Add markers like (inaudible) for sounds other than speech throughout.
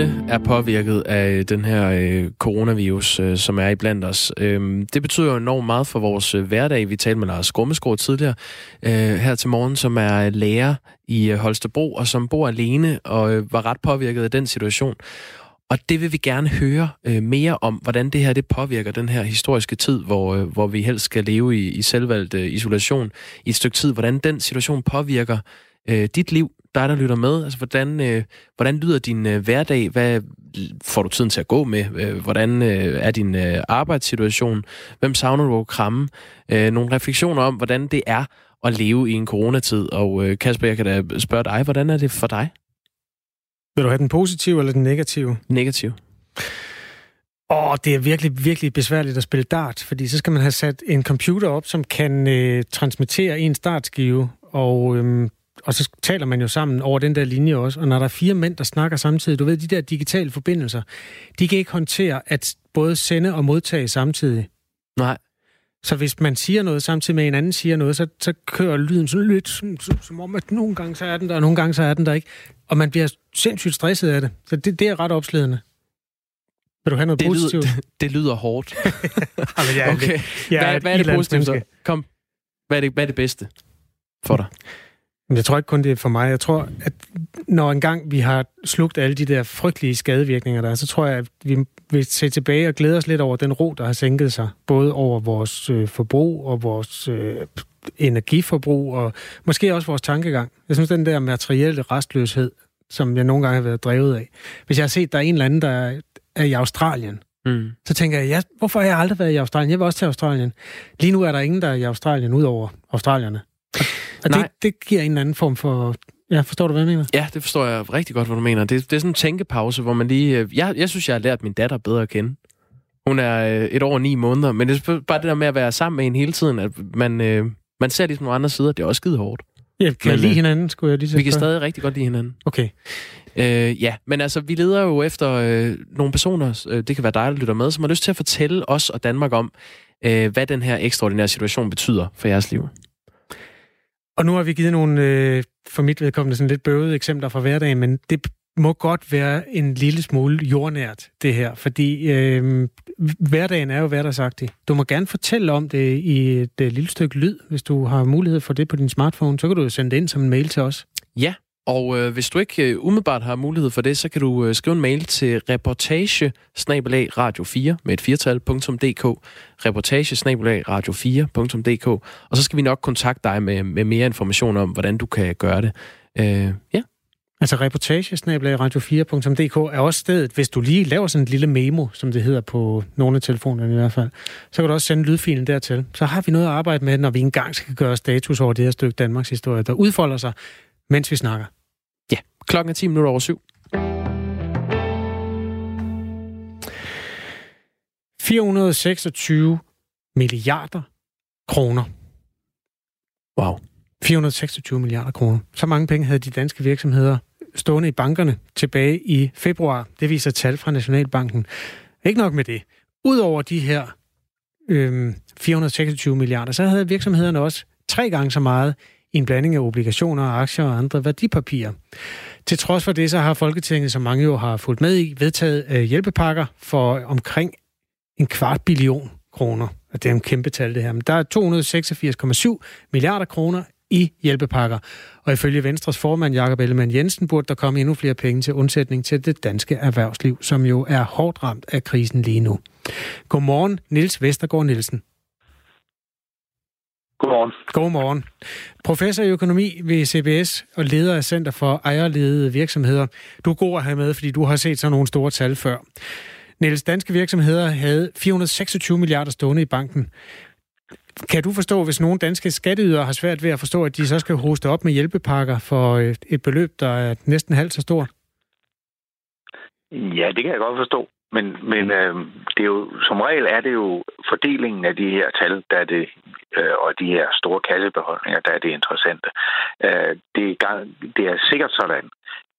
alle er påvirket af øh, den her øh, coronavirus, øh, som er i blandt os. Øhm, det betyder jo enormt meget for vores øh, hverdag. Vi talte med Lars Grummesgaard tidligere øh, her til morgen, som er øh, lærer i øh, Holstebro, og som bor alene og øh, var ret påvirket af den situation. Og det vil vi gerne høre øh, mere om, hvordan det her det påvirker den her historiske tid, hvor, øh, hvor vi helst skal leve i, i selvvalgt øh, isolation i et stykke tid. Hvordan den situation påvirker øh, dit liv, dig der lytter med. Altså, hvordan, øh, hvordan lyder din øh, hverdag? Hvad får du tiden til at gå med? Øh, hvordan øh, er din øh, arbejdssituation? Hvem savner du at kramme? Øh, nogle refleksioner om, hvordan det er at leve i en coronatid. Og øh, Kasper, jeg kan da spørge dig, hvordan er det for dig? Vil du have den positive eller den negative? Negativ. Åh, det er virkelig, virkelig besværligt at spille dart, fordi så skal man have sat en computer op, som kan øh, transmittere en startskive, og, øhm, og så taler man jo sammen over den der linje også. Og når der er fire mænd, der snakker samtidig, du ved, de der digitale forbindelser, de kan ikke håndtere at både sende og modtage samtidig. Nej. Så hvis man siger noget samtidig med en anden siger noget, så, så kører lyden sådan lidt, som, som, om, at nogle gange så er den der, og nogle gange så er den der ikke. Og man bliver sindssygt stresset af det. Så det, det er ret opslidende. Vil du have noget Det positivt? lyder, (laughs) det, det lyder hårdt. (laughs) Jamen, jeg er okay. Jeg hvad, et hvad er det positive så? Kom. Hvad er det, hvad er det bedste for dig? Men jeg tror ikke kun det er for mig. Jeg tror, at når engang vi har slugt alle de der frygtelige skadevirkninger der, er, så tror jeg, at vi vil se tilbage og glæde os lidt over den ro, der har sænket sig. Både over vores øh, forbrug og vores øh, energiforbrug, og måske også vores tankegang. Jeg synes, den der materielle restløshed, som jeg nogle gange har været drevet af. Hvis jeg har set, der er en eller anden, der er, er i Australien, Mm. så tænker jeg, ja, hvorfor har jeg aldrig været i Australien? Jeg vil også til Australien. Lige nu er der ingen, der er i Australien, udover australierne. Og, Nej. det, det giver en anden form for... Ja, forstår du, hvad jeg mener? Ja, det forstår jeg rigtig godt, hvad du mener. Det, det er sådan en tænkepause, hvor man lige... øh, Jeg, jeg synes, jeg har lært min datter bedre at kende. Hun er øh, et år og ni måneder, men det er bare det der med at være sammen med hende hele tiden, at man, øh, man ser ligesom nogle andre sider. Det er også skide hårdt. Ja, kan Men, lide øh, hinanden, skulle jeg lige så Vi kan stadig rigtig godt lide hinanden. Okay. Øh, ja, men altså, vi leder jo efter øh, nogle personer, øh, det kan være dig, der lytter med, som har lyst til at fortælle os og Danmark om, øh, hvad den her ekstraordinære situation betyder for jeres liv. Og nu har vi givet nogle, øh, for mit vedkommende, sådan lidt bøvede eksempler fra hverdagen, men det må godt være en lille smule jordnært, det her. Fordi øh, hverdagen er jo hverdagsagtig. Du må gerne fortælle om det i et et lille stykke lyd, hvis du har mulighed for det på din smartphone. Så kan du jo sende det ind som en mail til os. Ja, og øh, hvis du ikke øh, umiddelbart har mulighed for det, så kan du øh, skrive en mail til reportage radio 4 med et firtal.dk reportage radio 4.dk og så skal vi nok kontakte dig med, med mere information om, hvordan du kan gøre det. Øh, ja, Altså reportagesnabelagradio4.dk er også stedet, hvis du lige laver sådan et lille memo, som det hedder på nogle af telefonerne i hvert fald, så kan du også sende lydfilen dertil. Så har vi noget at arbejde med, når vi engang skal gøre status over det her stykke Danmarks historie, der udfolder sig, mens vi snakker. ja. klokken er 10 minutter over syv. 426 milliarder kroner. Wow. 426 milliarder kroner. Så mange penge havde de danske virksomheder stående i bankerne tilbage i februar. Det viser tal fra Nationalbanken. Ikke nok med det. Udover de her øhm, 426 milliarder, så havde virksomhederne også tre gange så meget i en blanding af obligationer, aktier og andre værdipapirer. Til trods for det, så har Folketinget, som mange jo har fulgt med i, vedtaget øh, hjælpepakker for omkring en kvart billion kroner. Og det er en kæmpe tal, det her. Men der er 286,7 milliarder kroner i hjælpepakker. Og ifølge Venstres formand, Jakob Ellemann Jensen, burde der komme endnu flere penge til undsætning til det danske erhvervsliv, som jo er hårdt ramt af krisen lige nu. Godmorgen, Nils Vestergaard Nielsen. Godmorgen. Godmorgen. Professor i økonomi ved CBS og leder af Center for Ejerledede Virksomheder. Du er god at have med, fordi du har set sådan nogle store tal før. Niels, danske virksomheder havde 426 milliarder stående i banken. Kan du forstå, hvis nogle danske skatteydere har svært ved at forstå, at de så skal hoste op med hjælpepakker for et, et beløb, der er næsten halvt så stort? Ja, det kan jeg godt forstå. Men, men øh, det er jo, som regel er det jo fordelingen af de her tal, der er det, øh, og de her store kassebeholdninger, der er det interessante. Øh, det, er, gang- det er sikkert sådan,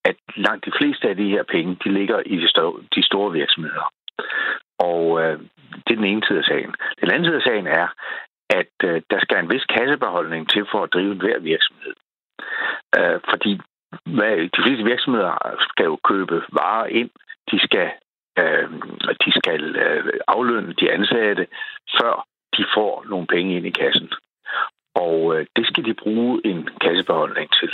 at langt de fleste af de her penge, de ligger i de store, de store virksomheder. Og øh, det er den ene side af sagen. Den anden side af sagen er, at øh, der skal en vis kassebeholdning til for at drive enhver virksomhed. Øh, fordi hvad, de fleste virksomheder skal jo købe varer ind de skal, øh, de skal øh, aflønne de ansatte, før de får nogle penge ind i kassen. Og øh, det skal de bruge en kassebeholdning til.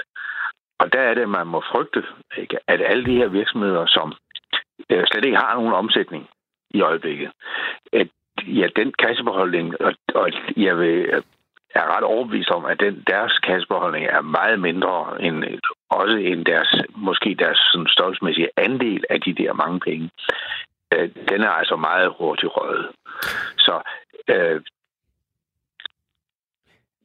Og der er det, at man må frygte, ikke, at alle de her virksomheder, som øh, slet ikke har nogen omsætning i øjeblikket, at ja, den kassebeholdning, og, og jeg vil er ret overbevist om, at den, deres kassebeholdning er meget mindre end også end deres, måske deres sådan, størrelsesmæssige andel af de der mange penge. Øh, den er altså meget hurtigt røget. Så øh,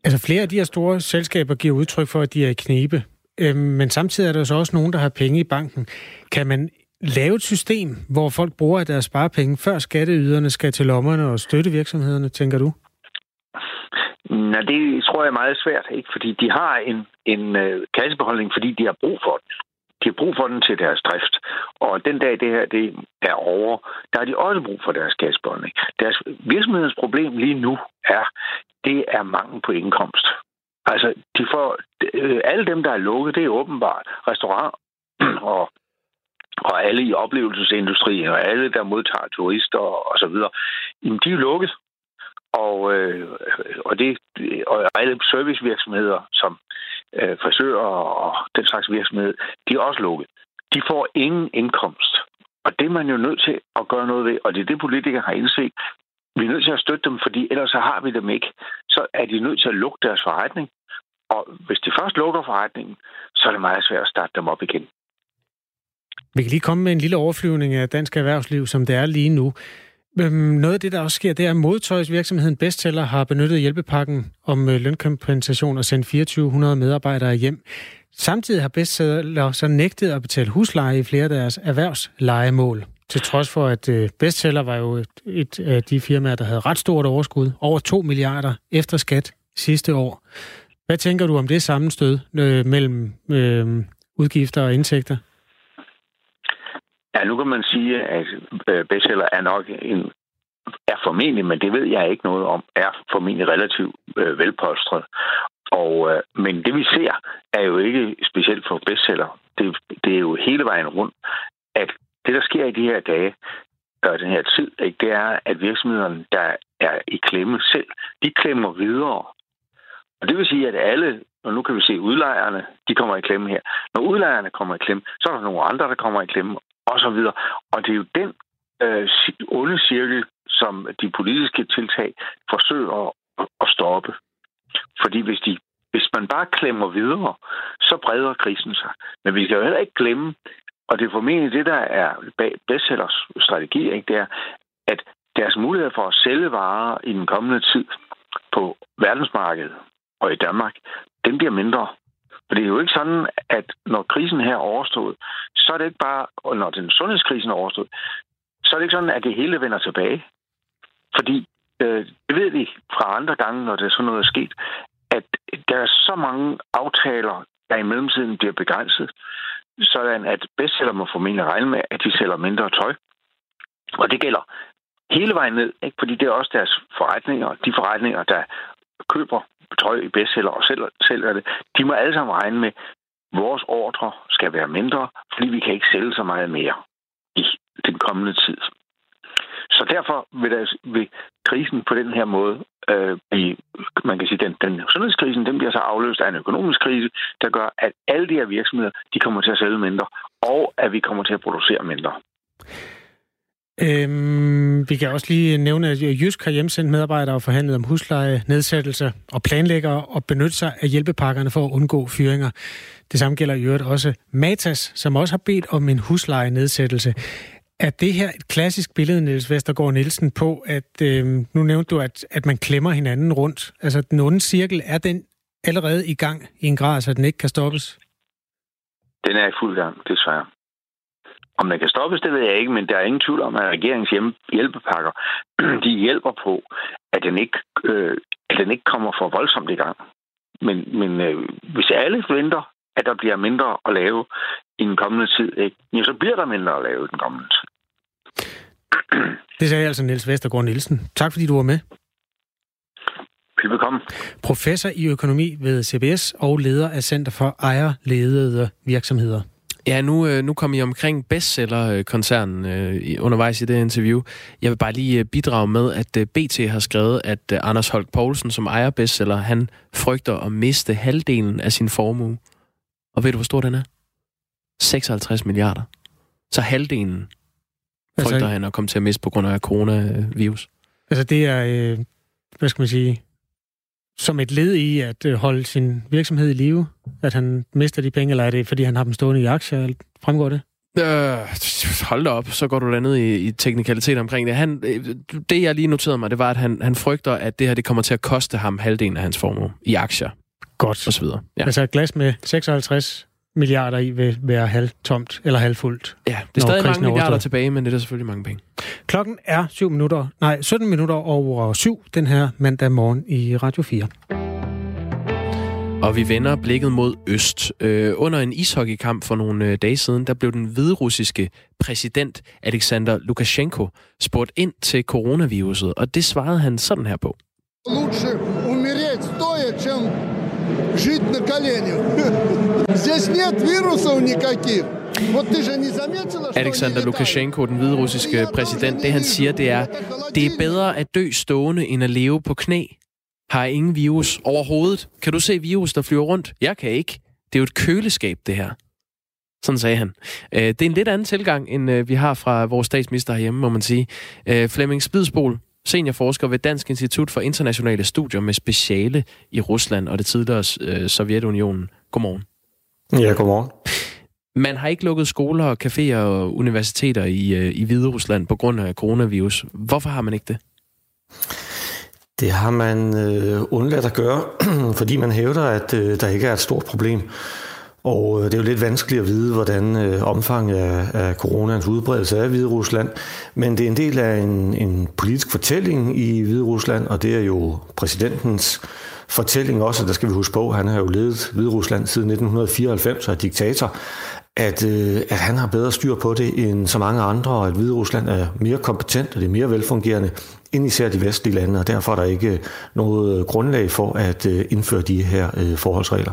Altså flere af de her store selskaber giver udtryk for, at de er i knibe. Øh, men samtidig er der så også nogen, der har penge i banken. Kan man lave et system, hvor folk bruger deres sparepenge, før skatteyderne skal til lommerne og støtte virksomhederne, tænker du? Nej, det tror jeg er meget svært, ikke? fordi de har en, en øh, kassebeholdning, fordi de har brug for den. De har brug for den til deres drift. Og den dag det her det er over, der har de også brug for deres kassebeholdning. Deres virksomhedens problem lige nu er, det er mangel på indkomst. Altså, de får, øh, alle dem, der er lukket, det er åbenbart restaurant (clears throat) og og alle i oplevelsesindustrien, og alle, der modtager turister og så videre, jamen, de er lukket. Og, øh, og, det, og alle servicevirksomheder, som øh, frisører og den slags virksomhed, de er også lukket. De får ingen indkomst. Og det er man jo nødt til at gøre noget ved, og det er det, politikere har indset. Vi er nødt til at støtte dem, fordi ellers så har vi dem ikke. Så er de nødt til at lukke deres forretning. Og hvis de først lukker forretningen, så er det meget svært at starte dem op igen. Vi kan lige komme med en lille overflyvning af dansk erhvervsliv, som det er lige nu. Øhm, noget af det, der også sker, det er, at modtøjsvirksomheden Bestseller har benyttet hjælpepakken om øh, lønkompensation og sendt 2400 medarbejdere hjem. Samtidig har Bestseller så nægtet at betale husleje i flere af deres erhvervslejemål. Til trods for, at øh, Bestseller var jo et, et af de firmaer, der havde ret stort overskud. Over 2 milliarder efter skat sidste år. Hvad tænker du om det sammenstød øh, mellem øh, udgifter og indtægter? Ja, nu kan man sige, at øh, bestseller er nok en er formentlig, men det ved jeg ikke noget om, er formentlig relativt øh, velpolstret. Og, øh, men det vi ser, er jo ikke specielt for bestseller. Det, det er jo hele vejen rundt, at det, der sker i de her dage, og den her tid, ikke, det er, at virksomhederne, der er i klemme selv, de klemmer videre. Og det vil sige, at alle, og nu kan vi se udlejerne, de kommer i klemme her. Når udlejerne kommer i klemme, så er der nogle andre, der kommer i klemme, og så videre. Og det er jo den øh, onde cirkel, som de politiske tiltag forsøger at, at stoppe. Fordi hvis, de, hvis man bare klemmer videre, så breder krisen sig. Men vi kan jo heller ikke glemme, og det er formentlig det, der er bag bestsellers strategi, ikke? det er, at deres mulighed for at sælge varer i den kommende tid på verdensmarkedet og i Danmark, den bliver mindre. For det er jo ikke sådan, at når krisen her er overstået, så er det ikke bare, og når den sundhedskrisen er overstået, så er det ikke sådan, at det hele vender tilbage. Fordi øh, det ved vi fra andre gange, når det er sådan noget er sket, at der er så mange aftaler, der i mellemtiden bliver begrænset, sådan at bestseller må formentlig regne med, at de sælger mindre tøj. Og det gælder hele vejen ned, ikke? fordi det er også deres forretninger, de forretninger, der køber tøj i bestseller og selv, sælger det, de må alle sammen regne med, at vores ordre skal være mindre, fordi vi kan ikke sælge så meget mere i den kommende tid. Så derfor vil, der, vil krisen på den her måde øh, blive, man kan sige, den, den sundhedskrisen, den bliver så afløst af en økonomisk krise, der gør, at alle de her virksomheder, de kommer til at sælge mindre, og at vi kommer til at producere mindre. Øhm, vi kan også lige nævne, at Jysk har hjemsendt medarbejdere og forhandlet om husleje, nedsættelser og planlægger at benytte sig af hjælpepakkerne for at undgå fyringer. Det samme gælder i øvrigt også Matas, som også har bedt om en husleje nedsættelse. Er det her et klassisk billede, Niels Vestergaard Nielsen, på, at øh, nu nævnte du, at, at man klemmer hinanden rundt? Altså, den onde cirkel, er den allerede i gang i en grad, så den ikke kan stoppes? Den er i fuld gang, desværre. Om den kan stoppes, det ved jeg ikke, men der er ingen tvivl om, at regeringens hjælpepakker, (clears throat) de hjælper på, at den ikke, øh, at den ikke kommer for voldsomt i gang. Men, men øh, hvis alle venter, at der bliver mindre at lave i den kommende tid, ikke? Ja, så bliver der mindre at lave i den kommende tid. (clears throat) Det sagde altså Niels Vestergaard Nielsen. Tak fordi du var med. Velbekomme. Professor i økonomi ved CBS og leder af Center for Ejerledede Virksomheder. Ja, nu, øh, nu kom I omkring bestseller-koncernen øh, undervejs i det interview. Jeg vil bare lige øh, bidrage med, at BT har skrevet, at Anders Holk Poulsen, som ejer bestseller, han frygter at miste halvdelen af sin formue. Og ved du, hvor stor den er? 56 milliarder. Så halvdelen frygter altså, han at komme til at miste på grund af coronavirus. Altså det er, øh, hvad skal man sige, som et led i at øh, holde sin virksomhed i live, at han mister de penge, eller er det, fordi han har dem stående i aktier? Fremgår det? Øh, hold da op, så går du da ned i, i teknikalitet omkring det. Han, øh, det, jeg lige noterede mig, det var, at han, han frygter, at det her det kommer til at koste ham halvdelen af hans formue i aktier. Godt. Og så videre. Ja. Altså et glas med 56 milliarder i vil være halvtomt eller halvfuldt. Ja, det er stadig mange milliarder overstået. tilbage, men det er selvfølgelig mange penge. Klokken er 7 minutter, nej, 17 minutter over 7 den her mandag morgen i Radio 4. Og vi vender blikket mod øst. Øh, under en ishockeykamp for nogle øh, dage siden, der blev den hviderussiske præsident Alexander Lukashenko spurgt ind til coronaviruset, og det svarede han sådan her på. Лучше умереть стоя, чем жить на коленях. (laughs) Здесь нет вирусов никаких. Alexander Lukashenko, den hvide russiske præsident, det han siger, det er, det er bedre at dø stående, end at leve på knæ. Har ingen virus overhovedet. Kan du se virus, der flyver rundt? Jeg kan ikke. Det er jo et køleskab, det her. Sådan sagde han. Øh, det er en lidt anden tilgang, end øh, vi har fra vores statsminister herhjemme, må man sige. Øh, Flemming Spidsbol, seniorforsker ved Dansk Institut for Internationale Studier med speciale i Rusland og det tidligere Sovjetunionen. Godmorgen. Ja, godmorgen. Man har ikke lukket skoler og caféer og universiteter i, i Hvide Rusland på grund af coronavirus. Hvorfor har man ikke det? Det har man øh, undladt at gøre, (clears throat) fordi man hævder, at øh, der ikke er et stort problem. Og øh, det er jo lidt vanskeligt at vide, hvordan øh, omfanget af, af coronans udbredelse er i Hvide Rusland. Men det er en del af en, en politisk fortælling i Hvide Rusland, og det er jo præsidentens fortælling også, der skal vi huske på, han har jo ledet Hvide Rusland siden 1994 og er diktator, at, øh, at han har bedre styr på det end så mange andre, og at Hvide Rusland er mere kompetent, og det er mere velfungerende end især de vestlige lande, og derfor er der ikke noget grundlag for at øh, indføre de her øh, forholdsregler.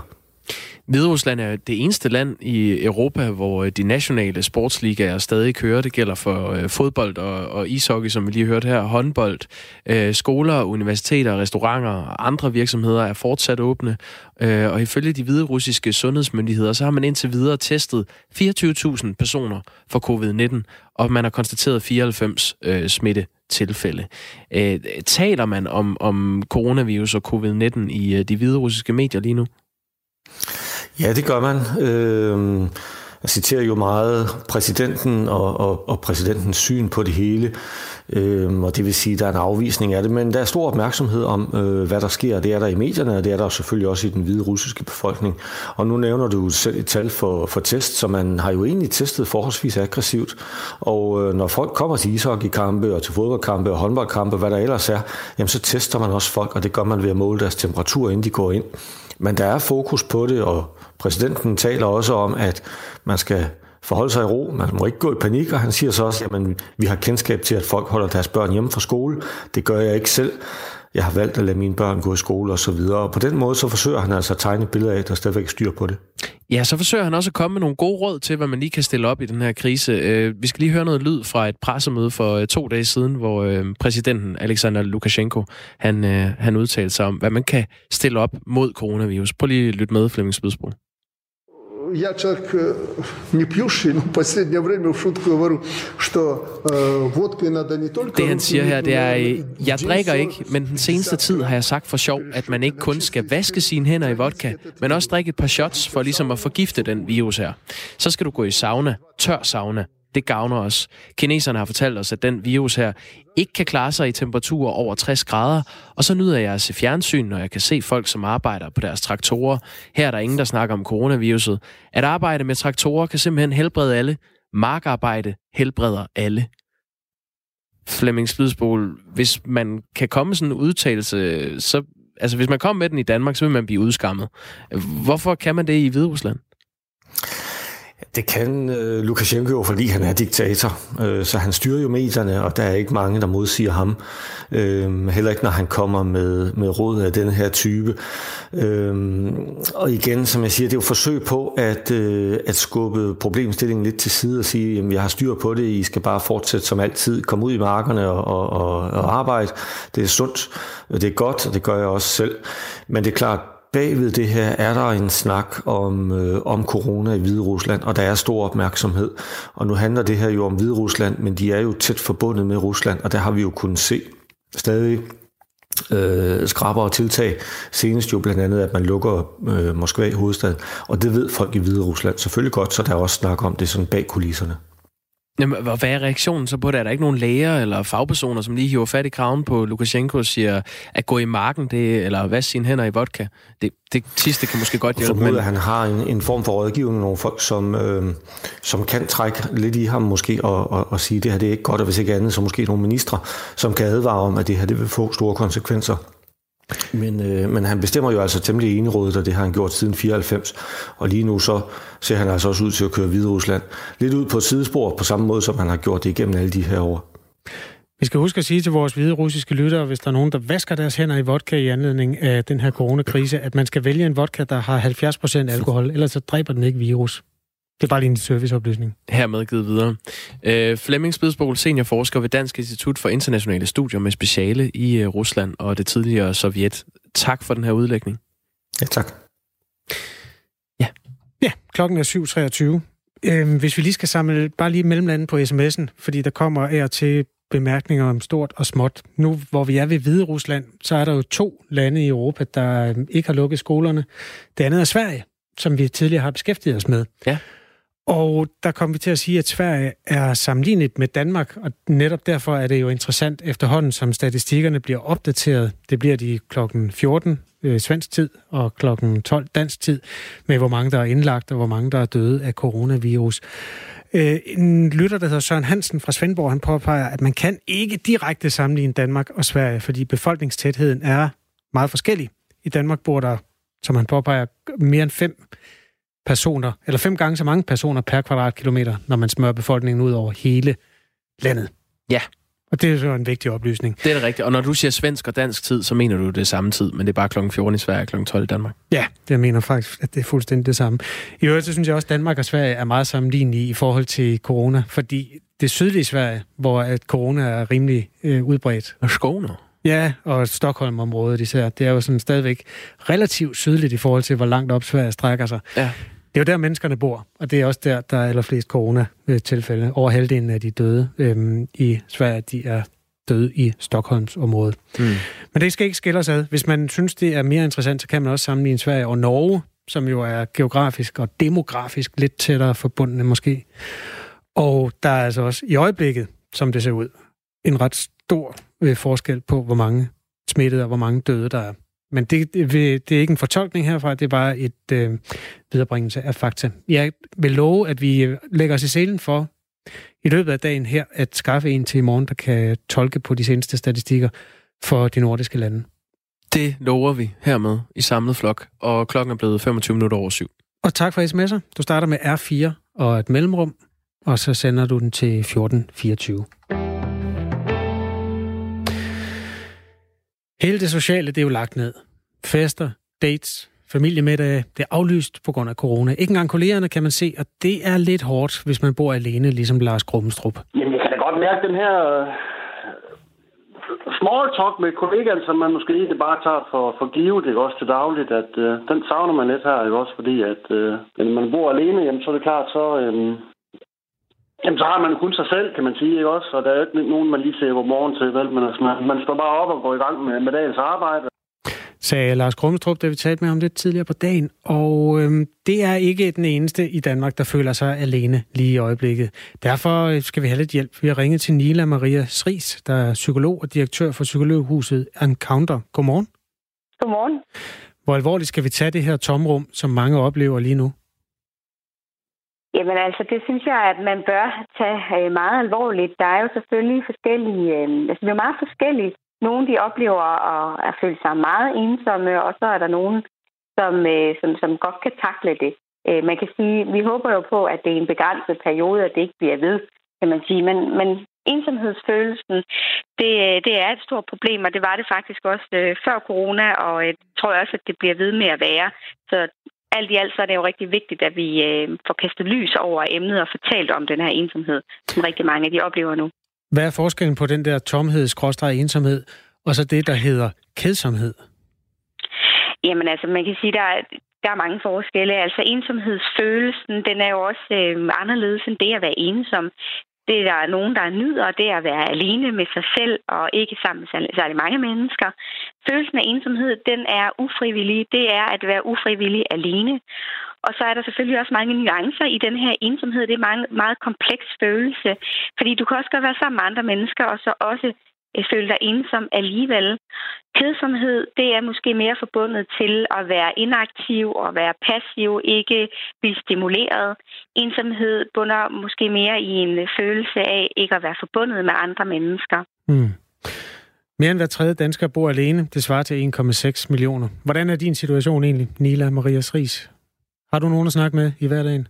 Hviderusland er det eneste land i Europa, hvor øh, de nationale sportsligaer stadig kører. Det gælder for øh, fodbold og, og ishockey, som vi lige hørte her, håndbold. Øh, skoler, universiteter, restauranter og andre virksomheder er fortsat åbne. Øh, og ifølge de hviderussiske sundhedsmyndigheder, så har man indtil videre testet 24.000 personer for covid-19, og man har konstateret 94 øh, smitte tilfælde. Øh, taler man om, om coronavirus og covid-19 i øh, de hviderussiske medier lige nu? Ja, det gør man. Øh, jeg citerer jo meget præsidenten og, og, og præsidentens syn på det hele, øh, og det vil sige, at der er en afvisning af det, men der er stor opmærksomhed om, øh, hvad der sker. Det er der i medierne, og det er der selvfølgelig også i den hvide russiske befolkning. Og nu nævner du selv et tal for, for test, så man har jo egentlig testet forholdsvis aggressivt. Og øh, når folk kommer til ishockeykampe og til fodboldkampe og håndboldkampe, hvad der ellers er, jamen så tester man også folk, og det gør man ved at måle deres temperatur, inden de går ind. Men der er fokus på det, og præsidenten taler også om, at man skal forholde sig i ro, man må ikke gå i panik, og han siger så også, at vi har kendskab til, at folk holder deres børn hjemme fra skole. Det gør jeg ikke selv jeg har valgt at lade mine børn gå i skole og så videre. Og på den måde, så forsøger han altså at tegne billeder af, der stadigvæk styr på det. Ja, så forsøger han også at komme med nogle gode råd til, hvad man lige kan stille op i den her krise. Øh, vi skal lige høre noget lyd fra et pressemøde for øh, to dage siden, hvor øh, præsidenten Alexander Lukashenko, han, han udtalte sig om, hvad man kan stille op mod coronavirus. Prøv lige at lytte med, Flemming Spidsbro я человек э, не пьющий, но в последнее время в шутку говорю, что э, водкой надо не только... Det han siger her, det er, jeg drikker ikke, men den seneste tid har jeg sagt for sjov, at man ikke kun skal vaske sine hænder i vodka, men også drikke et par shots for ligesom at forgifte den virus her. Så skal du gå i sauna, tør sauna, det gavner os. Kineserne har fortalt os, at den virus her ikke kan klare sig i temperaturer over 60 grader, og så nyder jeg at se fjernsyn, når jeg kan se folk, som arbejder på deres traktorer. Her er der ingen, der snakker om coronaviruset. At arbejde med traktorer kan simpelthen helbrede alle. Markarbejde helbreder alle. Flemming Spidsbol, hvis man kan komme sådan en udtalelse, så, altså hvis man kommer med den i Danmark, så vil man blive udskammet. Hvorfor kan man det i Hviderusland? Det kan øh, Lukashenko jo, fordi han er diktator. Øh, så han styrer jo medierne, og der er ikke mange, der modsiger ham. Øh, heller ikke, når han kommer med, med råd af den her type. Øh, og igen, som jeg siger, det er jo forsøg på at, øh, at skubbe problemstillingen lidt til side og sige, jamen, jeg har styr på det, I skal bare fortsætte som altid, komme ud i markerne og, og, og, og arbejde. Det er sundt, det er godt, og det gør jeg også selv. Men det er klart, bagved det her er der en snak om, øh, om corona i Hvide Rusland, og der er stor opmærksomhed. Og nu handler det her jo om Hvide Rusland, men de er jo tæt forbundet med Rusland, og der har vi jo kunnet se stadig øh, skraber tiltag. Senest jo blandt andet, at man lukker øh, Moskva i hovedstaden, og det ved folk i Hvide Rusland selvfølgelig godt, så der er også snak om det sådan bag kulisserne. Jamen, hvad er reaktionen så på det? Er der ikke nogen læger eller fagpersoner, som lige hiver fat i kraven på Lukashenko og siger, at gå i marken, det, eller vaske sine hænder i vodka? Det, det sidste kan måske godt hjælpe. men... at han har en, en form for rådgivning, nogle folk, som, øh, som kan trække lidt i ham måske, og, og, og sige, at det her det er ikke godt, og hvis ikke andet, så måske nogle ministre, som kan advare om, at det her det vil få store konsekvenser. Men, øh, men han bestemmer jo altså temmelig enerådet, og det har han gjort siden 94. Og lige nu så ser han altså også ud til at køre videre Rusland. Lidt ud på et sidespor, på samme måde som han har gjort det igennem alle de her år. Vi skal huske at sige til vores hvide russiske lyttere, hvis der er nogen, der vasker deres hænder i vodka i anledning af den her coronakrise, at man skal vælge en vodka, der har 70% alkohol, ellers så dræber den ikke virus. Det er bare lige en serviceoplysning. Hermed givet videre. Øh, Flemming Spidsbol, seniorforsker ved Dansk Institut for Internationale Studier med speciale i øh, Rusland og det tidligere Sovjet. Tak for den her udlægning. Ja, tak. Ja. Ja, klokken er 7.23. Øh, hvis vi lige skal samle bare lige mellemlandet på sms'en, fordi der kommer af til bemærkninger om stort og småt. Nu, hvor vi er ved Hvide Rusland, så er der jo to lande i Europa, der øh, ikke har lukket skolerne. Det andet er Sverige, som vi tidligere har beskæftiget os med. Ja. Og der kom vi til at sige, at Sverige er sammenlignet med Danmark, og netop derfor er det jo interessant efterhånden, som statistikkerne bliver opdateret. Det bliver de klokken 14 øh, svensk tid og klokken 12 dansk tid, med hvor mange der er indlagt og hvor mange der er døde af coronavirus. Øh, en lytter, der hedder Søren Hansen fra Svendborg, han påpeger, at man kan ikke direkte sammenligne Danmark og Sverige, fordi befolkningstætheden er meget forskellig. I Danmark bor der, som han påpeger, mere end fem personer, eller fem gange så mange personer per kvadratkilometer, når man smører befolkningen ud over hele landet. Ja. Og det er jo en vigtig oplysning. Det er det rigtigt. Og når du siger svensk og dansk tid, så mener du det samme tid, men det er bare klokken 14 i Sverige og klokken 12 i Danmark. Ja, det mener faktisk, at det er fuldstændig det samme. I øvrigt, så synes jeg også, at Danmark og Sverige er meget sammenlignelige i forhold til corona, fordi det sydlige Sverige, hvor at corona er rimelig øh, udbredt. Og Skåne. Ja, og Stockholm-området især. Det er jo sådan stadigvæk relativt sydligt i forhold til, hvor langt op Sverige strækker sig. Ja. Det er jo der, menneskerne bor, og det er også der, der er allerflest corona-tilfælde. Over halvdelen af de døde øhm, i Sverige, de er døde i Stockholms område. Mm. Men det skal ikke skille os ad. Hvis man synes, det er mere interessant, så kan man også sammenligne Sverige og Norge, som jo er geografisk og demografisk lidt tættere forbundne måske. Og der er altså også i øjeblikket, som det ser ud, en ret stor øh, forskel på, hvor mange smittede og hvor mange døde der er. Men det, det, det er ikke en fortolkning herfra, det er bare et øh, viderebringelse af fakta. Jeg vil love, at vi lægger os i selen for i løbet af dagen her at skaffe en til i morgen, der kan tolke på de seneste statistikker for de nordiske lande. Det lover vi hermed i samlet flok, og klokken er blevet 25 minutter over syv. Og tak for sms'er. Du starter med R4 og et mellemrum, og så sender du den til 1424. Hele det sociale, det er jo lagt ned. Fester, dates, familiemiddage, det er aflyst på grund af corona. Ikke engang kollegerne kan man se, og det er lidt hårdt, hvis man bor alene, ligesom Lars Grumstrup. Jamen, jeg kan da godt mærke den her øh, small talk med kollegaen, som man måske ikke bare tager for, for givet, ikke også til dagligt, at øh, den savner man lidt her, ikke også, fordi at øh, når man bor alene, jamen, så er det klart, så, øh, Jamen, så har man kun sig selv, kan man sige, ikke også? Og der er jo ikke nogen, man lige siger godmorgen til, vel? Men altså, man, man står bare op og går i gang med, med dagens arbejde. Sagde Lars Krummestrup, da vi talte med ham lidt tidligere på dagen. Og øhm, det er ikke den eneste i Danmark, der føler sig alene lige i øjeblikket. Derfor øh, skal vi have lidt hjælp. Vi har ringet til Nila Maria Sris, der er psykolog og direktør for Psykologhuset Encounter. Godmorgen. Godmorgen. Hvor alvorligt skal vi tage det her tomrum, som mange oplever lige nu? Jamen altså, det synes jeg, at man bør tage øh, meget alvorligt. Der er jo selvfølgelig forskellige, øh, altså det er meget forskellige. Nogle de oplever at, at føle sig meget ensomme, og så er der nogen, som, øh, som, som godt kan takle det. Man kan sige, vi håber jo på, at det er en begrænset periode, og det ikke bliver ved, kan man sige. Men, men ensomhedsfølelsen, det, det er et stort problem, og det var det faktisk også før corona, og jeg tror også, at det bliver ved med at være. Så alt i alt så er det jo rigtig vigtigt, at vi øh, får kastet lys over emnet og fortalt om den her ensomhed, som rigtig mange af de oplever nu. Hvad er forskellen på den der tomhed, skråstrej ensomhed, og så det, der hedder kedsomhed? Jamen altså, man kan sige, der er, der er mange forskelle. Altså ensomhedsfølelsen, den er jo også øh, anderledes end det at være ensom. Det er der nogen, der nyder, det er at være alene med sig selv og ikke sammen med særlig mange mennesker. Følelsen af ensomhed, den er ufrivillig. Det er at være ufrivillig alene. Og så er der selvfølgelig også mange nuancer i den her ensomhed. Det er en meget kompleks følelse. Fordi du kan også godt være sammen med andre mennesker, og så også føle dig ensom alligevel. Kedsomhed, det er måske mere forbundet til at være inaktiv og være passiv, ikke blive stimuleret. Ensomhed bunder måske mere i en følelse af ikke at være forbundet med andre mennesker. Mm. Mere end hver tredje dansker bor alene. Det svarer til 1,6 millioner. Hvordan er din situation egentlig, Nila Maria Ries? Har du nogen at snakke med i hverdagen?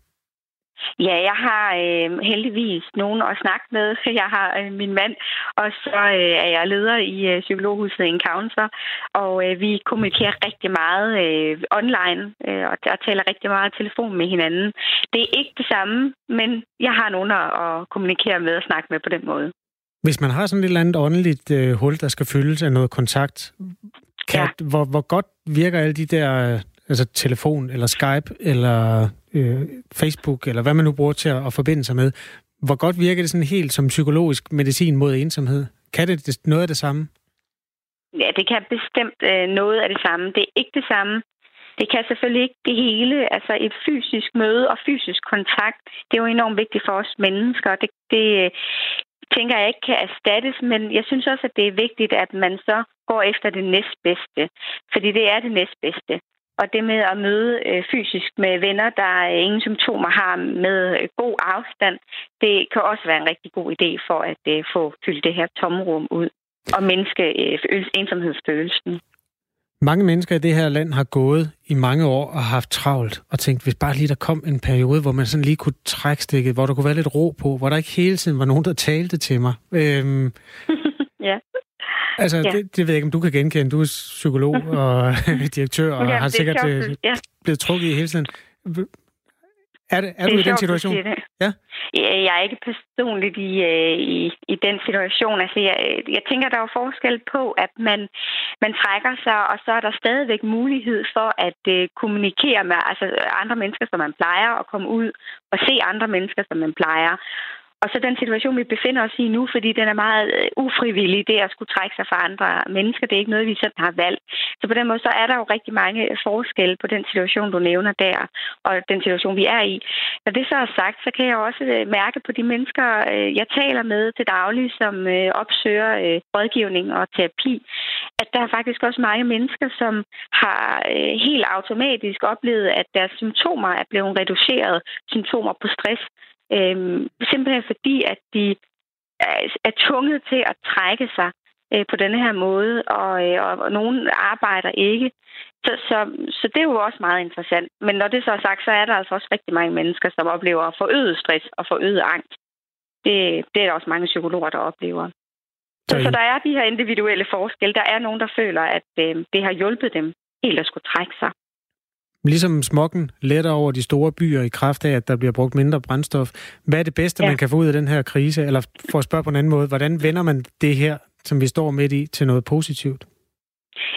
Ja, jeg har øh, heldigvis nogen at snakke med. (laughs) Jeg har øh, min mand, og så øh, er jeg leder i øh, Psykologhuset Encounter, og øh, vi kommunikerer rigtig meget øh, online, øh, og der taler rigtig meget telefon med hinanden. Det er ikke det samme, men jeg har nogen at, at kommunikere med og snakke med på den måde. Hvis man har sådan et eller andet åndeligt øh, hul, der skal fyldes af noget kontakt, kan, ja. hvor, hvor godt virker alle de der altså telefon eller Skype eller øh, Facebook eller hvad man nu bruger til at, at forbinde sig med. Hvor godt virker det sådan helt som psykologisk medicin mod ensomhed? Kan det noget af det samme? Ja, det kan bestemt øh, noget af det samme. Det er ikke det samme. Det kan selvfølgelig ikke det hele. Altså et fysisk møde og fysisk kontakt, det er jo enormt vigtigt for os mennesker. Det, det øh, tænker jeg ikke kan erstattes, men jeg synes også, at det er vigtigt, at man så går efter det næstbedste. Fordi det er det næstbedste. Og det med at møde øh, fysisk med venner, der ingen symptomer har med øh, god afstand, det kan også være en rigtig god idé for at øh, få fyldt det her tomrum ud og mindske ensomhedsfølelsen. Mange mennesker i det her land har gået i mange år og haft travlt og tænkt, hvis bare lige der kom en periode, hvor man sådan lige kunne trække stikket, hvor der kunne være lidt ro på, hvor der ikke hele tiden var nogen, der talte til mig. Øhm, (laughs) ja. Altså, ja. det, det ved jeg ikke, om du kan genkende. Du er psykolog (laughs) og (laughs) direktør, og ja, har sikkert sjovt, øh, ja. blevet trukket i hele tiden. Er, det, er det du i den situation? Ja? Jeg er ikke personligt i, øh, i, i den situation. Altså, jeg, jeg tænker, der er forskel på, at man, man trækker sig, og så er der stadigvæk mulighed for at uh, kommunikere med altså, andre mennesker, som man plejer, og komme ud og se andre mennesker, som man plejer. Og så den situation, vi befinder os i nu, fordi den er meget øh, ufrivillig, det at skulle trække sig fra andre mennesker, det er ikke noget, vi sådan har valgt. Så på den måde, så er der jo rigtig mange øh, forskelle på den situation, du nævner der, og den situation, vi er i. Når det så er sagt, så kan jeg også øh, mærke på de mennesker, jeg taler med til daglig, som opsøger rådgivning og terapi, at der er faktisk også mange mennesker, som har helt automatisk oplevet, at deres symptomer er blevet reduceret, symptomer på stress, Øhm, simpelthen fordi, at de er, er tvunget til at trække sig øh, på denne her måde, og, øh, og, og nogen arbejder ikke. Så, så, så det er jo også meget interessant. Men når det så er sagt, så er der altså også rigtig mange mennesker, som oplever forøget stress og forøget angst. Det, det er der også mange psykologer, der oplever. Så, så der er de her individuelle forskelle. Der er nogen, der føler, at øh, det har hjulpet dem helt at skulle trække sig. Ligesom smokken letter over de store byer i kraft af, at der bliver brugt mindre brændstof. Hvad er det bedste, ja. man kan få ud af den her krise? Eller for at spørge på en anden måde, hvordan vender man det her, som vi står midt i, til noget positivt?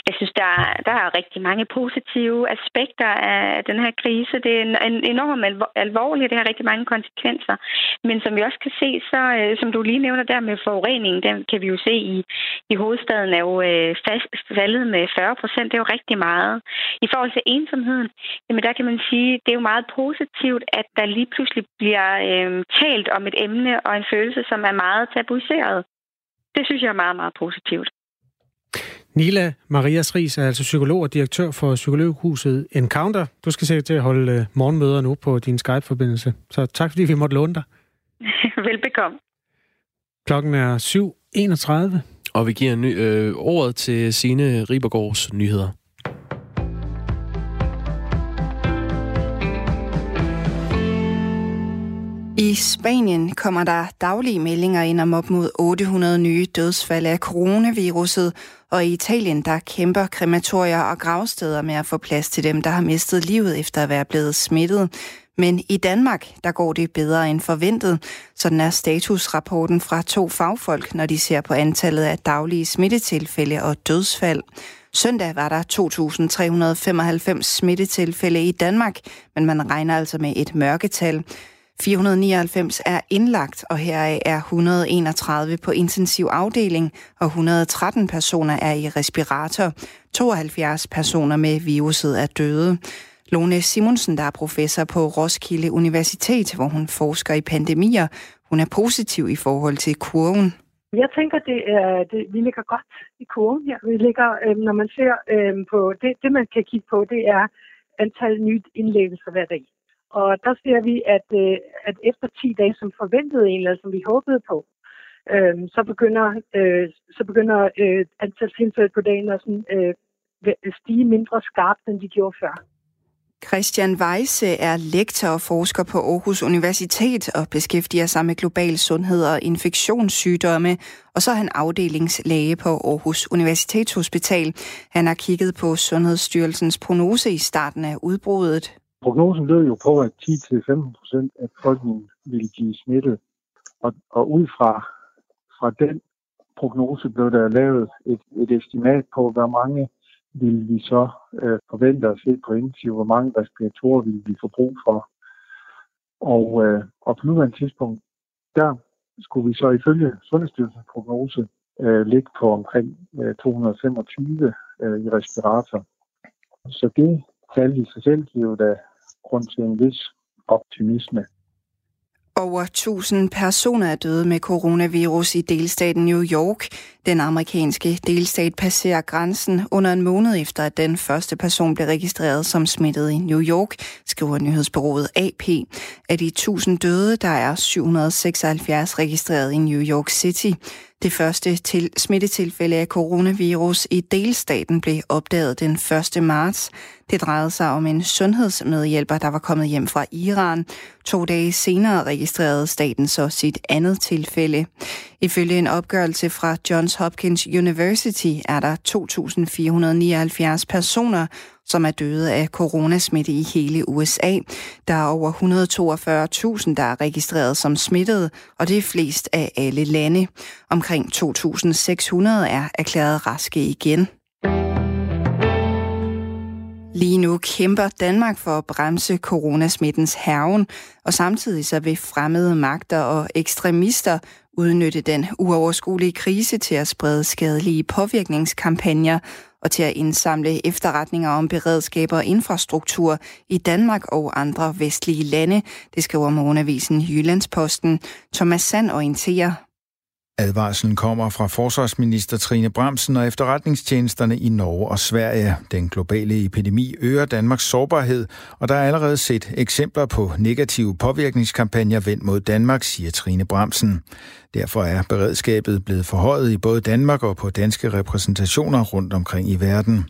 Jeg synes, der er, der er rigtig mange positive aspekter af den her krise. Det er en enormt alvorligt, det har rigtig mange konsekvenser. Men som vi også kan se, så øh, som du lige nævner der med forureningen, den kan vi jo se i, i hovedstaden er jo øh, fast, faldet med 40 procent. Det er jo rigtig meget. I forhold til ensomheden, jamen der kan man sige, det er jo meget positivt, at der lige pludselig bliver øh, talt om et emne og en følelse, som er meget tabuiseret. Det synes jeg er meget, meget positivt. Nila Maria Ries er altså psykolog og direktør for Psykologhuset Encounter. Du skal se til at holde øh, morgenmøder nu på din Skype-forbindelse. Så tak fordi vi måtte låne dig. (laughs) Velbekomme. Klokken er 7.31. Og vi giver ny, øh, ordet til Signe Ribergaards nyheder. Spanien kommer der daglige meldinger ind om op mod 800 nye dødsfald af coronaviruset, og i Italien der kæmper krematorier og gravsteder med at få plads til dem, der har mistet livet efter at være blevet smittet. Men i Danmark, der går det bedre end forventet. Sådan er statusrapporten fra to fagfolk, når de ser på antallet af daglige smittetilfælde og dødsfald. Søndag var der 2.395 smittetilfælde i Danmark, men man regner altså med et mørketal. 499 er indlagt, og heraf er 131 på intensiv afdeling, og 113 personer er i respirator. 72 personer med viruset er døde. Lone Simonsen, der er professor på Roskilde Universitet, hvor hun forsker i pandemier, hun er positiv i forhold til kurven. Jeg tænker, det er, det, vi ligger godt i kurven her. Vi ligger, øh, når man ser øh, på det, det, man kan kigge på, det er antal nyt indlæggelser hver dag. Og der ser vi, at, øh, at efter 10 dage, som forventede eller som vi håbede på, øh, så begynder, øh, så begynder øh, antal tilfælde på dagen at sådan, øh, stige mindre skarpt, end de gjorde før. Christian Weisse er lektor og forsker på Aarhus Universitet og beskæftiger sig med global sundhed og infektionssygdomme, og så er han afdelingslæge på Aarhus Universitetshospital. Han har kigget på Sundhedsstyrelsens prognose i starten af udbruddet. Prognosen lød jo på, at 10-15 procent af befolkningen ville blive smittet. Og, og ud fra, fra den prognose blev der lavet et, et estimat på, hvor mange ville vi så øh, forvente at se på intensiv, hvor mange respiratorer ville vi få brug for. Og, øh, og på nuværende tidspunkt, der skulle vi så ifølge Sundhedsstyrelsens prognose øh, ligge på omkring øh, 225 øh, i respirator. Så det tal i sig selv giver jo da grund til en vis optimisme. Over 1000 personer er døde med coronavirus i delstaten New York. Den amerikanske delstat passerer grænsen under en måned efter, at den første person blev registreret som smittet i New York, skriver nyhedsbyrået AP. Af de 1000 døde, der er 776 registreret i New York City. Det første til smittetilfælde af coronavirus i delstaten blev opdaget den 1. marts. Det drejede sig om en sundhedsmedhjælper, der var kommet hjem fra Iran. To dage senere registrerede staten så sit andet tilfælde. Ifølge en opgørelse fra Johns Hopkins University er der 2.479 personer, som er døde af coronasmitte i hele USA. Der er over 142.000, der er registreret som smittede, og det er flest af alle lande. Omkring 2.600 er erklæret raske igen. Lige nu kæmper Danmark for at bremse coronasmittens herven, og samtidig så vil fremmede magter og ekstremister udnytte den uoverskuelige krise til at sprede skadelige påvirkningskampagner og til at indsamle efterretninger om beredskaber og infrastruktur i Danmark og andre vestlige lande, det skriver morgenavisen Jyllandsposten. Thomas Sand orienterer Advarslen kommer fra forsvarsminister Trine Bramsen og efterretningstjenesterne i Norge og Sverige. Den globale epidemi øger Danmarks sårbarhed, og der er allerede set eksempler på negative påvirkningskampagner vendt mod Danmark, siger Trine Bramsen. Derfor er beredskabet blevet forhøjet i både Danmark og på danske repræsentationer rundt omkring i verden.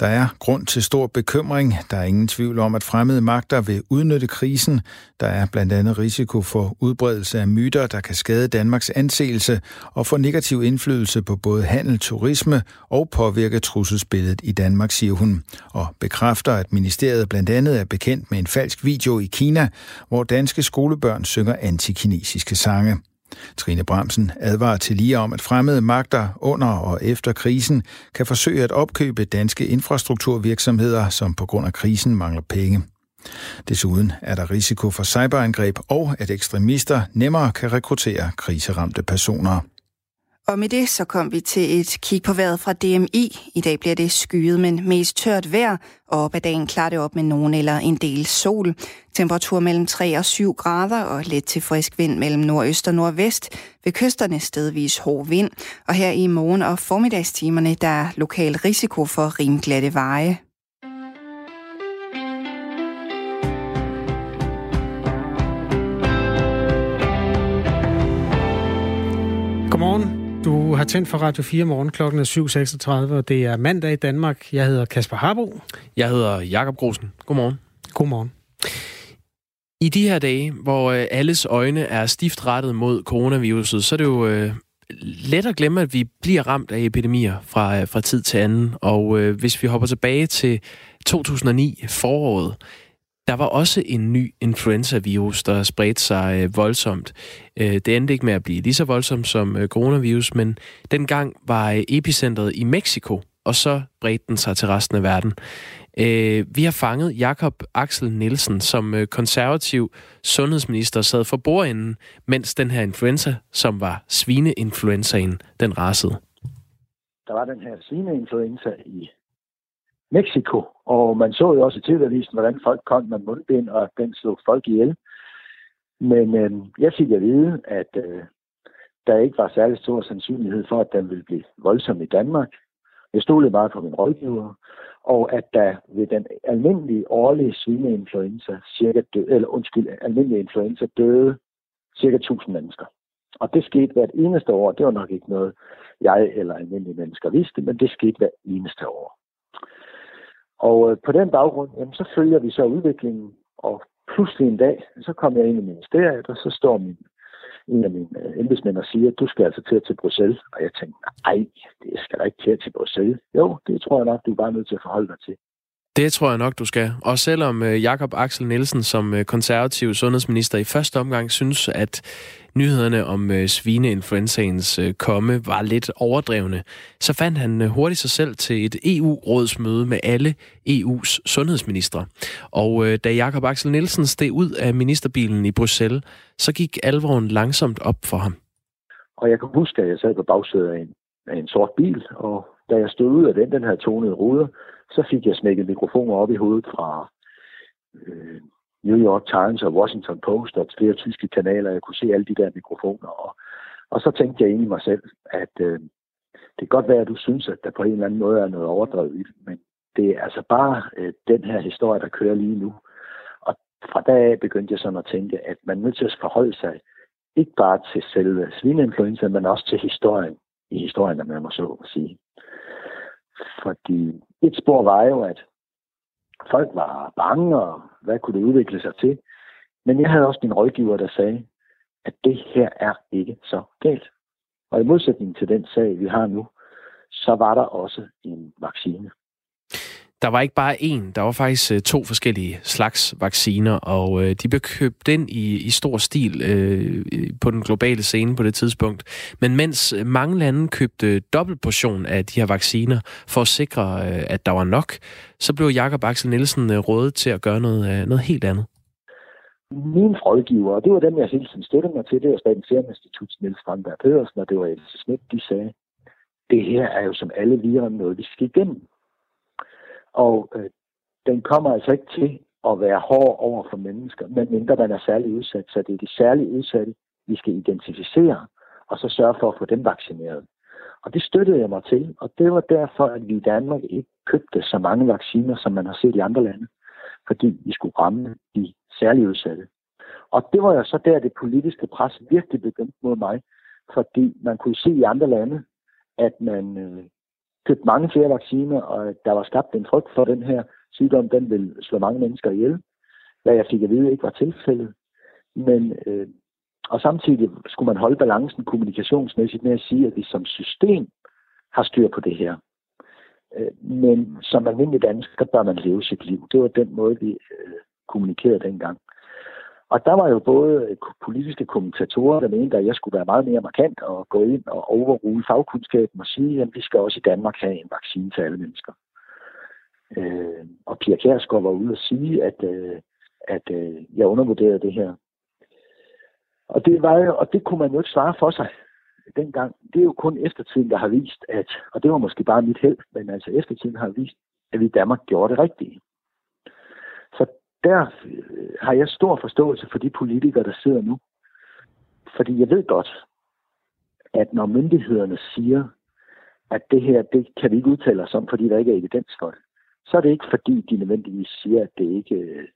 Der er grund til stor bekymring. Der er ingen tvivl om, at fremmede magter vil udnytte krisen. Der er blandt andet risiko for udbredelse af myter, der kan skade Danmarks anseelse og få negativ indflydelse på både handel, turisme og påvirke trusselsbilledet i Danmark, siger hun. Og bekræfter, at ministeriet blandt andet er bekendt med en falsk video i Kina, hvor danske skolebørn synger antikinesiske sange. Trine Bramsen advarer til lige om, at fremmede magter under og efter krisen kan forsøge at opkøbe danske infrastrukturvirksomheder, som på grund af krisen mangler penge. Desuden er der risiko for cyberangreb og at ekstremister nemmere kan rekruttere kriseramte personer. Og med det så kom vi til et kig på vejret fra DMI. I dag bliver det skyet, men mest tørt vejr, og op ad dagen klarer det op med nogen eller en del sol. Temperatur mellem 3 og 7 grader, og let til frisk vind mellem nordøst og nordvest. Ved kysterne stedvis hård vind, og her i morgen- og formiddagstimerne, der er lokal risiko for rimglatte veje. Har tændt for Radio 4 morgen klokken er 7.36, og det er mandag i Danmark. Jeg hedder Kasper Harbo. Jeg hedder Jakob Grosen. Godmorgen. Godmorgen. I de her dage, hvor øh, alles øjne er stift rettet mod coronaviruset, så er det jo øh, let at glemme, at vi bliver ramt af epidemier fra, øh, fra tid til anden. Og øh, hvis vi hopper tilbage til 2009, foråret, der var også en ny influenza-virus, der spredte sig øh, voldsomt. Øh, det endte ikke med at blive lige så voldsomt som øh, coronavirus, men dengang var øh, epicentret i Mexico, og så bredte den sig til resten af verden. Øh, vi har fanget Jakob Axel Nielsen, som øh, konservativ sundhedsminister sad for bordenden, mens den her influenza, som var svineinfluenzaen, den rasede. Der var den her svineinfluenza i Mexico, og man så jo også i tv hvordan folk kom med mundbind, og den slog folk ihjel. Men øh, jeg fik at vide, at øh, der ikke var særlig stor sandsynlighed for, at den ville blive voldsom i Danmark. Jeg stolede bare på min rådgiver, og at der ved den almindelige årlige svineinfluenza, cirka dø, eller undskyld, almindelige influenza døde cirka 1000 mennesker. Og det skete hvert eneste år. Det var nok ikke noget, jeg eller almindelige mennesker vidste, men det skete hvert eneste år. Og øh, på den baggrund, jamen, så følger vi så udviklingen, og pludselig en dag, så kom jeg ind i ministeriet, og så står min en af mine øh, embedsmænd og siger, at du skal altså til til Bruxelles. Og jeg tænkte, nej, det skal da ikke til til Bruxelles. Jo, det tror jeg nok, du er bare nødt til at forholde dig til. Det tror jeg nok, du skal. Og selvom øh, Jakob Axel Nielsen som øh, konservativ sundhedsminister i første omgang synes, at nyhederne om øh, svineinfluenzaens komme var lidt overdrevne, så fandt han hurtigt sig selv til et EU-rådsmøde med alle EU's sundhedsministre. Og da Jakob Axel Nielsen steg ud af ministerbilen i Bruxelles, så gik alvoren langsomt op for ham. Og jeg kan huske, at jeg sad på bagsædet af en, af en sort bil, og da jeg stod ud af den, den her tonede ruder, så fik jeg smækket mikrofoner op i hovedet fra øh, New York Times og Washington Post og flere tyske kanaler. Jeg kunne se alle de der mikrofoner. Og, og så tænkte jeg ind i mig selv, at øh, det kan godt være, at du synes, at der på en eller anden måde er noget overdrevet i det, men det er altså bare øh, den her historie, der kører lige nu. Og fra dag af begyndte jeg sådan at tænke, at man er nødt til at forholde sig ikke bare til selve svineinfluenza, men også til historien i historien, om man må så sige. Fordi et spor var jo, at folk var bange, og hvad kunne det udvikle sig til? Men jeg havde også min rådgiver, der sagde, at det her er ikke så galt. Og i modsætning til den sag, vi har nu, så var der også en vaccine. Der var ikke bare én, der var faktisk øh, to forskellige slags vacciner, og øh, de blev købt ind i, i stor stil øh, på den globale scene på det tidspunkt. Men mens øh, mange lande købte dobbelt portion af de her vacciner for at sikre, øh, at der var nok, så blev Jakob Axel Nielsen øh, rådet til at gøre noget, øh, noget helt andet. Min rådgiver, og det var dem, jeg hele tiden støttede mig til, det var Statens Serum Institut, Niels Strandberg Pedersen, og det var Else Schmidt, de sagde, det her er jo som alle virer noget, vi skal igennem. Og øh, den kommer altså ikke til at være hård over for mennesker, medmindre man er særlig udsat. Så det er de særligt udsatte, vi skal identificere, og så sørge for at få dem vaccineret. Og det støttede jeg mig til, og det var derfor, at vi i Danmark ikke købte så mange vacciner, som man har set i andre lande, fordi vi skulle ramme de særligt udsatte. Og det var jo så der, det politiske pres virkelig begyndte mod mig, fordi man kunne se i andre lande, at man øh, købt mange flere vacciner, og der var skabt en frygt for, at den her sygdom, den vil slå mange mennesker ihjel. Hvad jeg fik at vide ikke var tilfældet. Men, øh, og samtidig skulle man holde balancen kommunikationsmæssigt med at sige, at vi som system har styr på det her. Øh, men som almindelig dansker bør man leve sit liv. Det var den måde, vi øh, kommunikerede dengang. Og der var jo både politiske kommentatorer, der mente, at jeg skulle være meget mere markant og gå ind og overrule fagkundskaben og sige, at vi skal også i Danmark have en vaccine til alle mennesker. Øh, og Pia Kjærsgaard var ude og sige, at, øh, at øh, jeg undervurderede det her. Og det, var jo, og det kunne man jo ikke svare for sig dengang. Det er jo kun eftertiden, der har vist, at, og det var måske bare mit held, men altså eftertiden har vist, at vi i Danmark gjorde det rigtige der øh, har jeg stor forståelse for de politikere, der sidder nu. Fordi jeg ved godt, at når myndighederne siger, at det her, det kan vi ikke udtale os om, fordi der ikke er evidens for det, så er det ikke fordi, de nødvendigvis siger, at det ikke øh,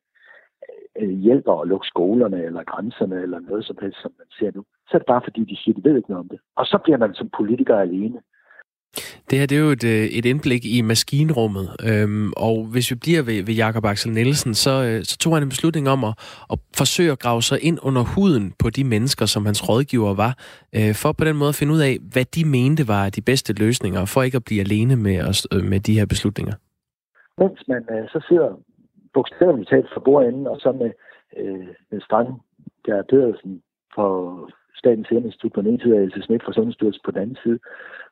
øh, hjælper at lukke skolerne eller grænserne eller noget som helst, som man ser nu. Så er det bare fordi, de siger, at de ved ikke noget om det. Og så bliver man som politiker alene. Det her det er jo et, øh, et indblik i maskinrummet, øhm, og hvis vi bliver ved, ved Jakob Axel Nielsen, så, øh, så tog han en beslutning om at, at forsøge at grave sig ind under huden på de mennesker, som hans rådgiver var, øh, for på den måde at finde ud af, hvad de mente var de bedste løsninger, for ikke at blive alene med, os, øh, med de her beslutninger. Mens man øh, så sidder bogstaveligt talt for bordenden, og så med, øh, med Strand, der er Pedersen for Statens Serum Institut på den ene side, og Else Schmidt fra Sundhedsstyrelsen på den anden side.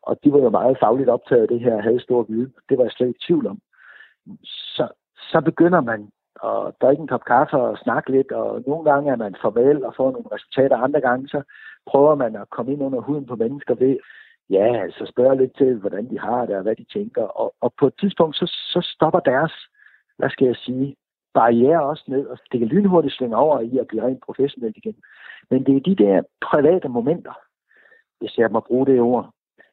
Og de var jo meget fagligt optaget af det her, havde stor viden. Det var jeg slet ikke i tvivl om. Så, så begynder man at drikke en kop kaffe og snakke lidt, og nogle gange er man formel og får nogle resultater, andre gange så prøver man at komme ind under huden på mennesker ved, ja, så spørge lidt til, hvordan de har det og hvad de tænker. Og, og på et tidspunkt, så, så stopper deres, hvad skal jeg sige, barriere også ned, og det kan lynhurtigt svinge over i at blive rent professionelt igen. Men det er de der private momenter, hvis jeg må bruge det ord,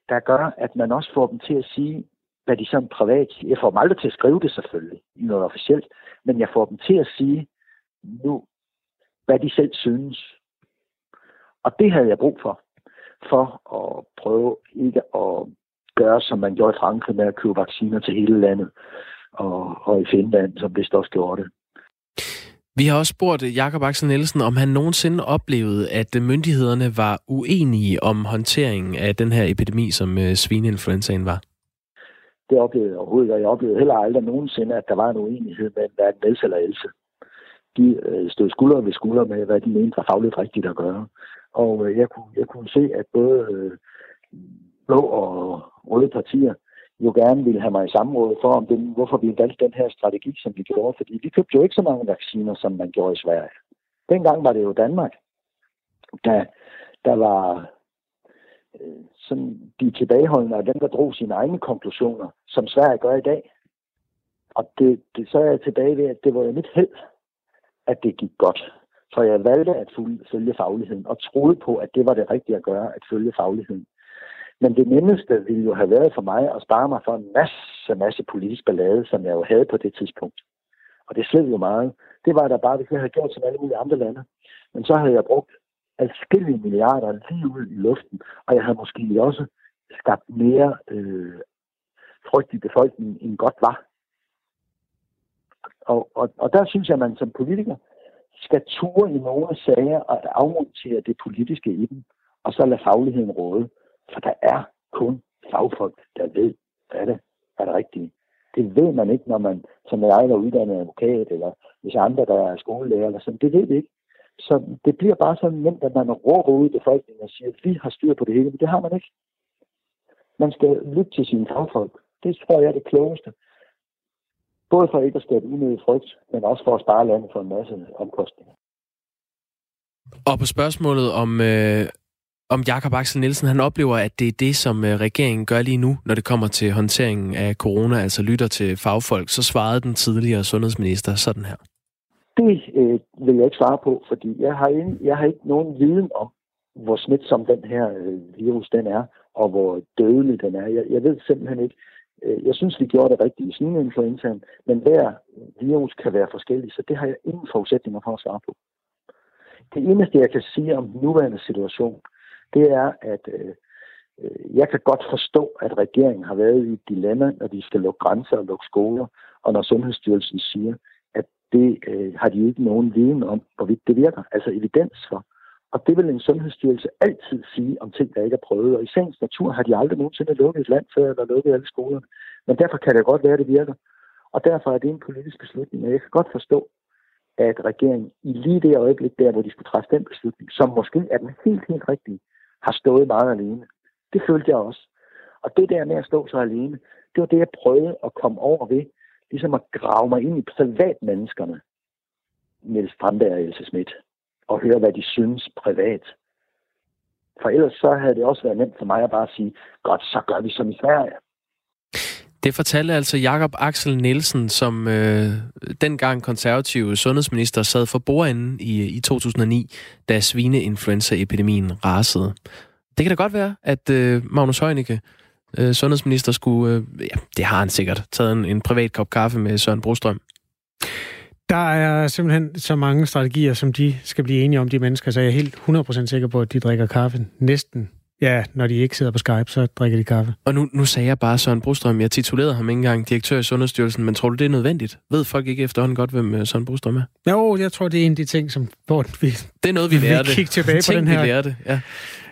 der gør, at man også får dem til at sige, hvad de sådan privat siger. Jeg får dem aldrig til at skrive det selvfølgelig, i noget officielt, men jeg får dem til at sige nu, hvad de selv synes. Og det havde jeg brug for, for at prøve ikke at gøre, som man gjorde i Frankrig med at købe vacciner til hele landet, og, og i Finland, som det også gjorde det. Vi har også spurgt eh, Jakob Axel Nielsen, om han nogensinde oplevede, at eh, myndighederne var uenige om håndteringen af den her epidemi, som eh, svineinfluenzaen var. Det oplevede jeg overhovedet, og jeg oplevede heller aldrig nogensinde, at der var en uenighed mellem hverken Niels eller Else. De stod skulder ved skulder med, hvad de mente var fagligt rigtigt at gøre. Og jeg, kunne, jeg kunne se, at både blå og røde partier jo gerne ville have mig i samråd for, om den, hvorfor vi valgte den her strategi, som vi gjorde. Fordi vi købte jo ikke så mange vacciner, som man gjorde i Sverige. Dengang var det jo Danmark, der, der var øh, sådan de tilbageholdende og dem, der drog sine egne konklusioner, som Sverige gør i dag. Og det, det, så er jeg tilbage ved, at det var jo mit held, at det gik godt. For jeg valgte at følge fagligheden og troede på, at det var det rigtige at gøre, at følge fagligheden. Men det nemmeste ville jo have været for mig at spare mig for en masse, masse politisk ballade, som jeg jo havde på det tidspunkt. Og det sled jo meget. Det var der bare, hvis jeg havde gjort som alle mulige andre lande. Men så havde jeg brugt adskillige milliarder lige ud i luften, og jeg havde måske også skabt mere øh, frygt i befolkningen, end godt var. Og, og, og der synes jeg, at man som politiker skal ture i nogle sager og afmontere det politiske i dem, og så lade fagligheden råde. For der er kun fagfolk, der ved, hvad det er det rigtige. Det ved man ikke, når man, som jeg er uddannet advokat, eller hvis andre, der er skolelærer, eller sådan. Det ved vi ikke. Så det bliver bare sådan nemt, at man råber ud i befolkningen og siger, at vi har styr på det hele, men det har man ikke. Man skal lytte til sine fagfolk. Det tror jeg er det klogeste. Både for ikke at skabe unødig frygt, men også for at spare landet for en masse omkostninger. Og på spørgsmålet om, øh, om Jakob Axel Nielsen, han oplever, at det er det, som øh, regeringen gør lige nu, når det kommer til håndteringen af corona, altså lytter til fagfolk, så svarede den tidligere sundhedsminister sådan her. Det øh, vil jeg ikke svare på, fordi jeg har, ikke, jeg har ikke nogen viden om, hvor smitsom den her øh, virus den er, og hvor dødelig den er. Jeg, jeg ved simpelthen ikke. Øh, jeg synes, vi gjorde det rigtigt i svineinfluenzaen, men hver virus kan være forskellig, så det har jeg ingen forudsætninger for at svare på. Det eneste, jeg kan sige om den nuværende situation, det er, at øh, jeg kan godt forstå, at regeringen har været i et dilemma, når de skal lukke grænser og lukke skoler, og når Sundhedsstyrelsen siger, at det øh, har de ikke nogen viden om, hvorvidt det virker, altså evidens for. Og det vil en sundhedsstyrelse altid sige om ting, der ikke er prøvet. Og i sagens natur har de aldrig nogensinde lukket et land før, eller lukket alle skolerne. Men derfor kan det godt være, at det virker. Og derfor er det en politisk beslutning. Og jeg kan godt forstå, at regeringen i lige det øjeblik der, hvor de skulle træffe den beslutning, som måske er den helt, helt rigtige, har stået meget alene. Det følte jeg også. Og det der med at stå så alene, det var det, jeg prøvede at komme over ved. Ligesom at grave mig ind i privatmenneskerne. Niels Strandberg og Else Schmidt. Og høre, hvad de synes privat. For ellers så havde det også været nemt for mig at bare sige, godt, så gør vi som i Sverige. Det fortalte altså Jakob Axel Nielsen, som øh, dengang konservative sundhedsminister sad for bordenden i, øh, i 2009, da svineinfluenzaepidemien rasede. Det kan da godt være, at øh, Magnus Heunicke, øh, sundhedsminister, skulle... Øh, ja, det har han sikkert. Taget en, en privat kop kaffe med Søren Brostrøm. Der er simpelthen så mange strategier, som de skal blive enige om, de mennesker, så jeg er helt 100% sikker på, at de drikker kaffe næsten Ja, når de ikke sidder på Skype, så drikker de kaffe. Og nu, nu sagde jeg bare Søren Brostrøm, jeg titulerede ham ikke engang direktør i Sundhedsstyrelsen, men tror du, det er nødvendigt? Ved folk ikke efterhånden godt, hvem øh, Søren Brostrøm er? Jo, jeg tror, det er en af de ting, som hvor vi, det er noget, vi lærte. Vi kigge tilbage på den her. vi lærte, ja.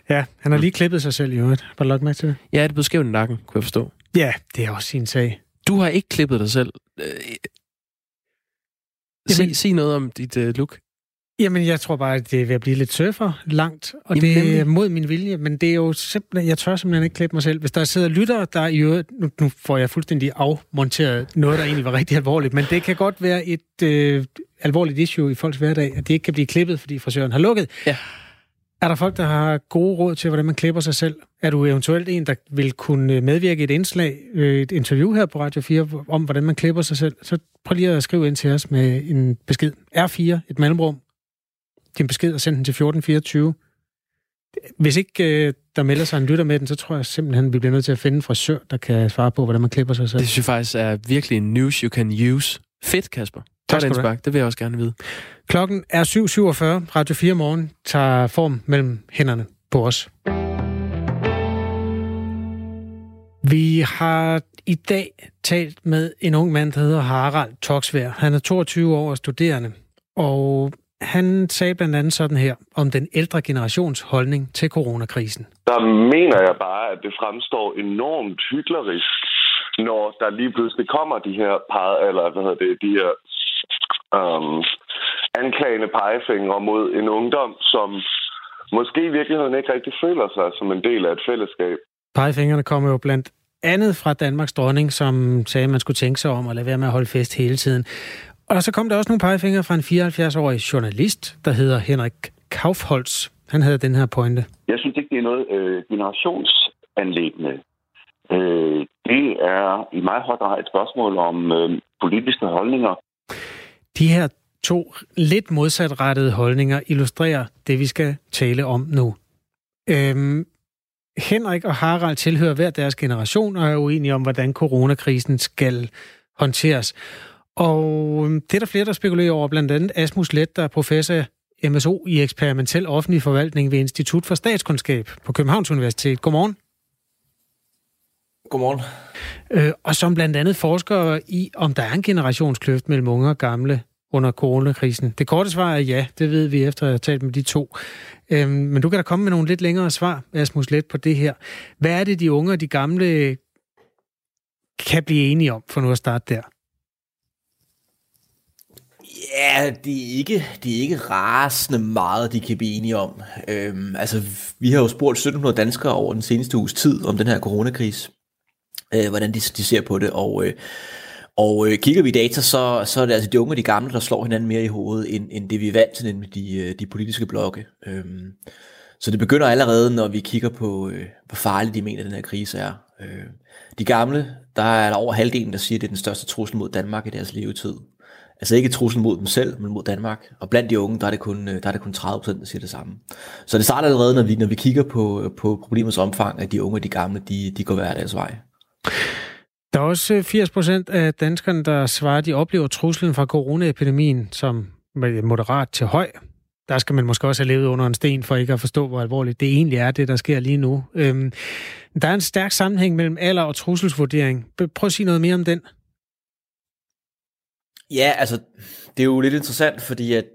Ja, han har lige klippet sig selv i øvrigt. Var du lagt med til det? Ja, det blev skævt i nakken, kunne jeg forstå. Ja, det er også sin sag. Du har ikke klippet dig selv. Øh, sig, sig noget om dit uh, look. Jamen, jeg tror bare, at det er ved at blive lidt surfer langt, og Jamen, det er mod min vilje, men det er jo simpelthen, jeg tør simpelthen ikke klippe mig selv. Hvis der sidder lyttere, der i øvrigt, nu, nu får jeg fuldstændig afmonteret noget, der egentlig var rigtig alvorligt, men det kan godt være et øh, alvorligt issue i folks hverdag, at det ikke kan blive klippet, fordi frisøren har lukket. Ja. Er der folk, der har gode råd til, hvordan man klipper sig selv? Er du eventuelt en, der vil kunne medvirke i et indslag, øh, et interview her på Radio 4, om hvordan man klipper sig selv? Så prøv lige at skrive ind til os med en besked. R4, et mellemrum, din besked og send den til 1424. Hvis ikke øh, der melder sig en lytter med den, så tror jeg simpelthen, vi bliver nødt til at finde en frisør, der kan svare på, hvordan man klipper sig selv. Det synes jeg faktisk er virkelig en news you can use. Fedt, Kasper. Tak skal du have. Det vil jeg også gerne vide. Klokken er 7.47. Radio 4 morgen tager form mellem hænderne på os. Vi har i dag talt med en ung mand, der hedder Harald Toksvær. Han er 22 år og studerende, og han sagde blandt andet sådan her om den ældre generations holdning til coronakrisen. Der mener jeg bare, at det fremstår enormt hyklerisk, når der lige pludselig kommer de her par, eller hvad hedder det, de her um, anklagende pegefingre mod en ungdom, som måske i virkeligheden ikke rigtig føler sig som en del af et fællesskab. Pegefingrene kommer jo blandt andet fra Danmarks dronning, som sagde, at man skulle tænke sig om at lade være med at holde fest hele tiden. Og så kom der også nogle pegefingre fra en 74-årig journalist, der hedder Henrik Kaufholz. Han havde den her pointe. Jeg synes ikke, det er noget øh, generationsanlæggende. Øh, det er i meget høj grad et spørgsmål om øh, politiske holdninger. De her to lidt modsatrettede holdninger illustrerer det, vi skal tale om nu. Øhm, Henrik og Harald tilhører hver deres generation og er uenige om, hvordan coronakrisen skal håndteres. Og øhm, det er der flere, der spekulerer over, blandt andet Asmus Let, der er professor MSO i eksperimentel offentlig forvaltning ved Institut for Statskundskab på Københavns Universitet. Godmorgen. Godmorgen. Øh, og som blandt andet forsker i, om der er en generationskløft mellem unge og gamle under coronakrisen. Det korte svar er ja, det ved vi efter at have talt med de to. Øhm, men du kan da komme med nogle lidt længere svar, Asmus Let, på det her. Hvad er det, de unge og de gamle kan blive enige om, for nu at starte der? Ja, det er ikke, det er ikke rasende meget, de kan blive enige om. Øhm, altså, vi har jo spurgt 1700 danskere over den seneste uges tid om den her coronakris, øh, hvordan de, de ser på det, og, øh, og øh, kigger vi i data, så, så er det altså de unge og de gamle, der slår hinanden mere i hovedet, end, end det vi er vant til, nemlig de, øh, de politiske blokke. Øhm, så det begynder allerede, når vi kigger på, øh, hvor farlig de mener, den her krise er. Øh, de gamle, der er der over halvdelen, der siger, at det er den største trussel mod Danmark i deres levetid. Altså ikke trussel mod dem selv, men mod Danmark. Og blandt de unge, der er det kun, øh, der er det kun 30 procent, der siger det samme. Så det starter allerede, når vi, når vi kigger på, øh, på problemets omfang, at de unge og de gamle, de, de går hver deres vej. Der er også øh, 80 procent af danskerne, der svarer, at de oplever truslen fra coronaepidemien som moderat til høj. Der skal man måske også have levet under en sten for ikke at forstå, hvor alvorligt det egentlig er, det der sker lige nu. Øhm, der er en stærk sammenhæng mellem alder og trusselsvurdering. Prøv at sige noget mere om den. Ja, altså, det er jo lidt interessant, fordi at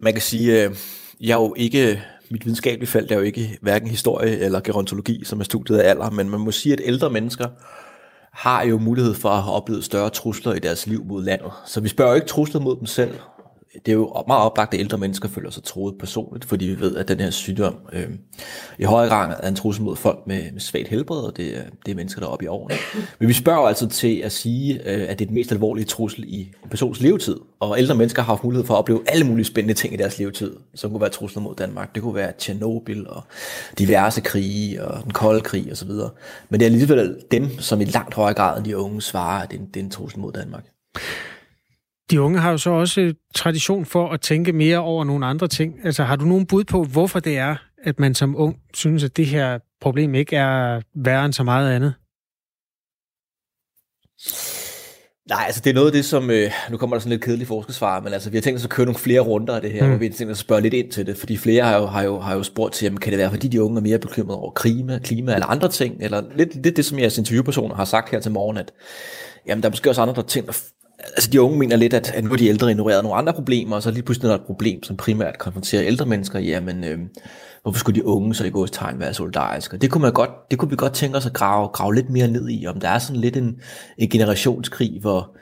man kan sige, øh, jeg er jo ikke, mit videnskabelige felt er jo ikke hverken historie eller gerontologi, som er studiet af alder, men man må sige, at ældre mennesker har jo mulighed for at have oplevet større trusler i deres liv mod landet. Så vi spørger jo ikke trusler mod dem selv, det er jo meget oplagt, at ældre mennesker føler sig troet personligt, fordi vi ved, at den her sygdom øh, i højere grad er en trussel mod folk med, med svagt helbred, og det, er, det er mennesker, der er oppe i årene. Men vi spørger altså til at sige, øh, at det er den mest alvorlige trussel i en persons levetid, og ældre mennesker har haft mulighed for at opleve alle mulige spændende ting i deres levetid, som kunne være trusler mod Danmark. Det kunne være Tjernobyl og diverse krige og den kolde krig osv. Men det er alligevel dem, som i langt højere grad end de unge svarer, at det er en, det er en trussel mod Danmark. De unge har jo så også tradition for at tænke mere over nogle andre ting. Altså har du nogen bud på, hvorfor det er, at man som ung synes, at det her problem ikke er værre end så meget andet? Nej, altså det er noget af det, som, øh, nu kommer der sådan lidt kedelig forskesvar, men altså vi har tænkt os at køre nogle flere runder af det her, mm. hvor vi har tænkt os at spørge lidt ind til det, fordi flere har jo, har jo, har jo spurgt til, jamen, kan det være, fordi de unge er mere bekymrede over klima, klima eller andre ting, eller lidt det, det som jeres interviewpersoner har sagt her til morgen, at jamen, der er måske også andre, der tænker, altså de unge mener lidt, at, at nu er de ældre ignoreret nogle andre problemer, og så lige pludselig er der et problem, som primært konfronterer ældre mennesker, jamen, øh, hvorfor skulle de unge så i gods tegn være solidariske? Det kunne, man godt, det kunne vi godt tænke os at grave, grave lidt mere ned i, om der er sådan lidt en, en generationskrig, hvor,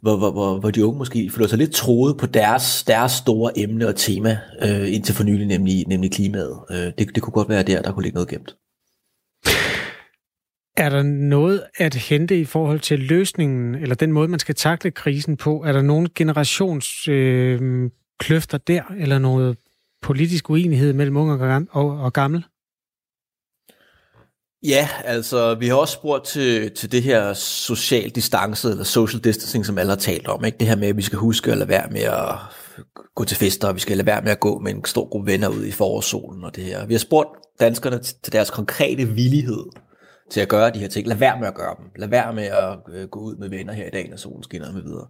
hvor, hvor, hvor, hvor de unge måske føler sig lidt troet på deres, deres store emne og tema øh, indtil for nylig, nemlig, nemlig klimaet. Øh, det, det kunne godt være der, der kunne ligge noget gemt. Er der noget at hente i forhold til løsningen, eller den måde, man skal takle krisen på? Er der nogle generationskløfter øh, der, eller noget politisk uenighed mellem unge og, og gammel? Ja, altså vi har også spurgt til, til det her social distance, eller social distancing, som alle har talt om. Ikke? Det her med, at vi skal huske at lade være med at gå til fester, og vi skal lade være med at gå med en stor gruppe venner ud i forårssolen og det her. Vi har spurgt danskerne til deres konkrete villighed til at gøre de her ting. Lad være med at gøre dem. Lad være med at øh, gå ud med venner her i dag, når solen skinner med videre.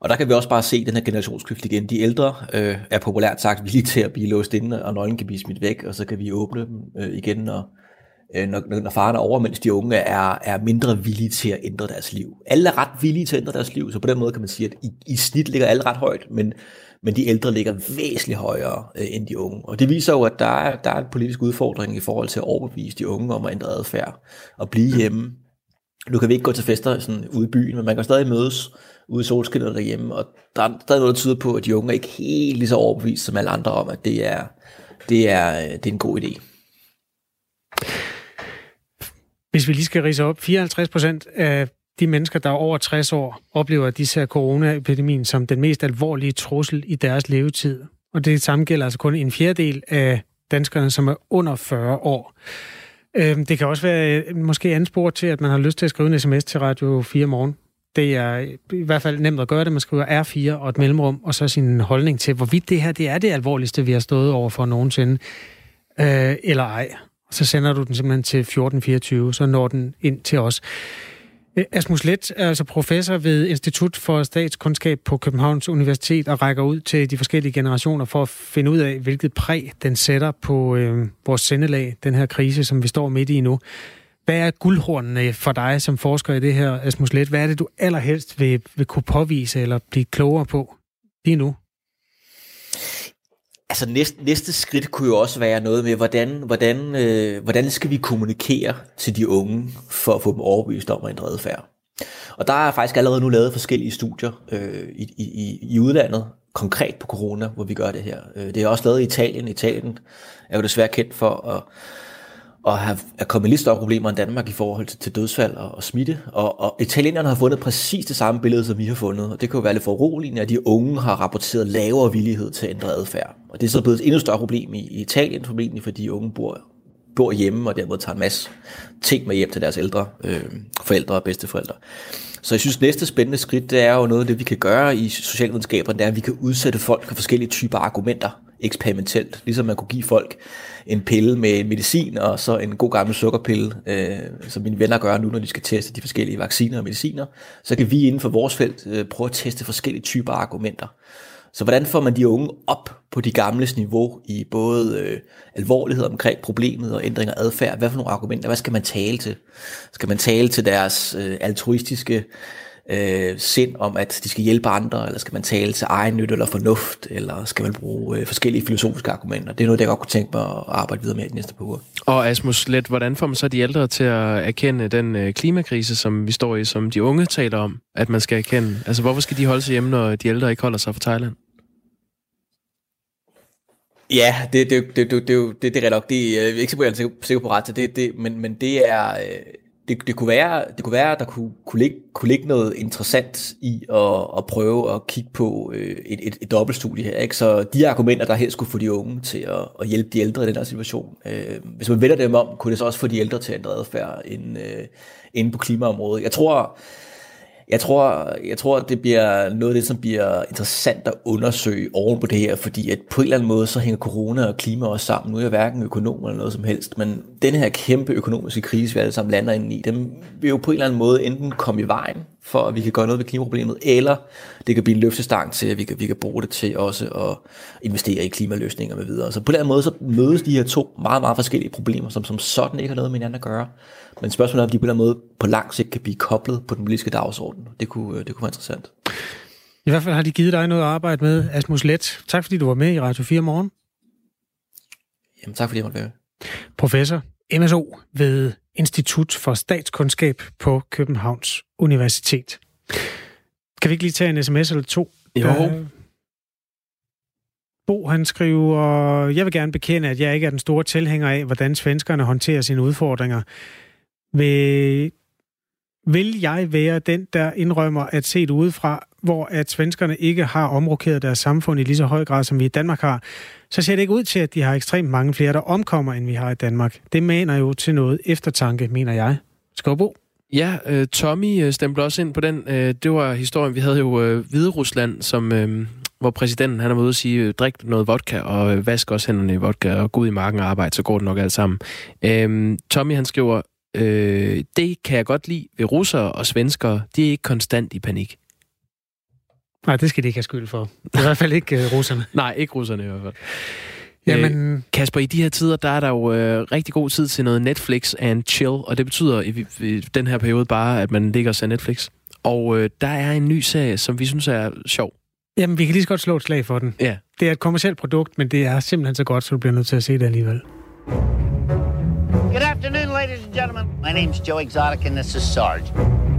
Og der kan vi også bare se den her generationskløft igen. De ældre øh, er populært sagt villige til at blive låst inde, og nøglen kan blive smidt væk, og så kan vi åbne dem øh, igen, når, øh, når, når faren er over, mens de unge er, er mindre villige til at ændre deres liv. Alle er ret villige til at ændre deres liv, så på den måde kan man sige, at i, i snit ligger alle ret højt, men, men de ældre ligger væsentligt højere øh, end de unge. Og det viser jo, at der er, der er en politisk udfordring i forhold til at overbevise de unge om at ændre adfærd og blive hjemme. Nu kan vi ikke gå til fester sådan ude i byen, men man kan stadig mødes ude i solskinnet derhjemme, og der er stadig noget, der tyder på, at de unge er ikke helt lige så overbevist som alle andre om, at det er, det er, øh, det er en god idé. Hvis vi lige skal rise op, 54 procent af de mennesker, der er over 60 år, oplever, at de ser coronaepidemien som den mest alvorlige trussel i deres levetid. Og det samme gælder altså kun en fjerdedel af danskerne, som er under 40 år. Øhm, det kan også være øh, måske måske anspor til, at man har lyst til at skrive en sms til Radio 4 morgen. Det er øh, i hvert fald nemt at gøre det. Man skriver R4 og et mellemrum, og så sin holdning til, hvorvidt det her det er det alvorligste, vi har stået over for nogensinde, øh, eller ej. Så sender du den simpelthen til 1424, så når den ind til os. Asmus Let er altså professor ved Institut for Statskundskab på Københavns Universitet og rækker ud til de forskellige generationer for at finde ud af, hvilket præg den sætter på øh, vores sendelag, den her krise, som vi står midt i nu. Hvad er guldhornene for dig som forsker i det her, Asmus Let? Hvad er det, du allerhelst vil, vil kunne påvise eller blive klogere på lige nu? Altså næste, næste skridt kunne jo også være noget med, hvordan, hvordan, øh, hvordan skal vi kommunikere til de unge for at få dem overbevist om at ændre adfærd. Og der er faktisk allerede nu lavet forskellige studier øh, i, i, i udlandet, konkret på corona, hvor vi gør det her. Øh, det er også lavet i Italien. Italien er jo desværre kendt for at og have, er kommet lidt større problemer end Danmark i forhold til, til dødsfald og, og smitte. Og, og italienerne har fundet præcis det samme billede, som vi har fundet. Og det kan jo være lidt foruroligende, at de unge har rapporteret lavere villighed til at ændre adfærd. Og det er så blevet et endnu større problem i, i Italien, formentlig fordi de unge bor, bor hjemme og dermed tager en masse ting med hjem til deres ældre øh, forældre og bedsteforældre. Så jeg synes, næste spændende skridt, det er jo noget af det, vi kan gøre i socialvidenskaberne, det er, at vi kan udsætte folk for forskellige typer argumenter eksperimentelt. Ligesom man kunne give folk en pille med medicin, og så en god gammel sukkerpille, øh, som mine venner gør nu, når de skal teste de forskellige vacciner og mediciner, så kan vi inden for vores felt øh, prøve at teste forskellige typer argumenter. Så hvordan får man de unge op på de gamles niveau i både øh, alvorlighed omkring problemet og ændring af adfærd? Hvad for nogle argumenter? Hvad skal man tale til? Skal man tale til deres øh, altruistiske øh, sind om, at de skal hjælpe andre, eller skal man tale til egen nytte eller fornuft, eller skal man bruge øh, forskellige filosofiske argumenter? Det er noget, jeg godt kunne tænke mig at arbejde videre med i de næste par uger. Og Asmus Let, hvordan får man så de ældre til at erkende den øh, klimakrise, som vi står i, som de unge taler om, at man skal erkende? Altså, hvorfor skal de holde sig hjemme, når de ældre ikke holder sig fra Thailand? Ja, det, det, det, det, det, det, det er nok. Det, jeg er ikke sikker, sikker på ret til det, det men, men det er... Øh, det, det, kunne være, det kunne være, at der kunne, kunne, ligge, kunne ligge noget interessant i at, at prøve at kigge på øh, et, et, et dobbeltstudie her. Ikke? Så de argumenter, der helst skulle få de unge til at, at hjælpe de ældre i den her situation, øh, hvis man vender dem om, kunne det så også få de ældre til at ændre adfærd øh, inde, øh, inden på klimaområdet. Jeg tror, jeg tror, jeg tror, det bliver noget af det, som bliver interessant at undersøge oven på det her, fordi at på en eller anden måde, så hænger corona og klima også sammen. Nu er jeg hverken økonom eller noget som helst, men den her kæmpe økonomiske krise, vi alle sammen lander ind i, den vil jo på en eller anden måde enten komme i vejen for at vi kan gøre noget ved klimaproblemet, eller det kan blive en løftestang til, at vi kan, vi kan bruge det til også at investere i klimaløsninger med videre. Så på den måde så mødes de her to meget, meget forskellige problemer, som som sådan ikke har noget med hinanden at gøre. Men spørgsmålet er, om de på den måde på lang sigt kan blive koblet på den politiske dagsorden. Det kunne, det kunne være interessant. I hvert fald har de givet dig noget at arbejde med, Asmus Let. Tak fordi du var med i Radio 4 morgen. Jamen tak fordi jeg måtte være Professor MSO ved Institut for Statskundskab på Københavns Universitet. Kan vi ikke lige tage en sms eller to? Jo. Øh, Bo, han skriver, jeg vil gerne bekende, at jeg ikke er den store tilhænger af, hvordan svenskerne håndterer sine udfordringer. Vil, vil jeg være den, der indrømmer at se det udefra, hvor at svenskerne ikke har omrokeret deres samfund i lige så høj grad, som vi i Danmark har, så ser det ikke ud til, at de har ekstremt mange flere, der omkommer, end vi har i Danmark. Det maner jo til noget eftertanke, mener jeg. Skåbo? Ja, øh, Tommy øh, stemte også ind på den. Øh, det var historien, vi havde jo øh, Hvide Rusland, som, øh, hvor præsidenten han er ude og sige, øh, drik noget vodka, og øh, vask også hænderne i vodka, og gå ud i marken og arbejde, så går det nok alt sammen. Øh, Tommy han skriver, øh, det kan jeg godt lide ved russere og svenskere, de er ikke konstant i panik. Nej, det skal de ikke have skyld for. Det er i hvert fald ikke uh, russerne. (laughs) Nej, ikke russerne i hvert fald. Jamen... Øh, Kasper, i de her tider, der er der jo øh, rigtig god tid til noget Netflix and chill, og det betyder i, i den her periode bare, at man ligger og ser Netflix. Og øh, der er en ny serie, som vi synes er sjov. Jamen, vi kan lige så godt slå et slag for den. Ja. Det er et kommersielt produkt, men det er simpelthen så godt, så du bliver nødt til at se det alligevel. Good afternoon, ladies and gentlemen. My name's Joe Exotic, and this is Sarge.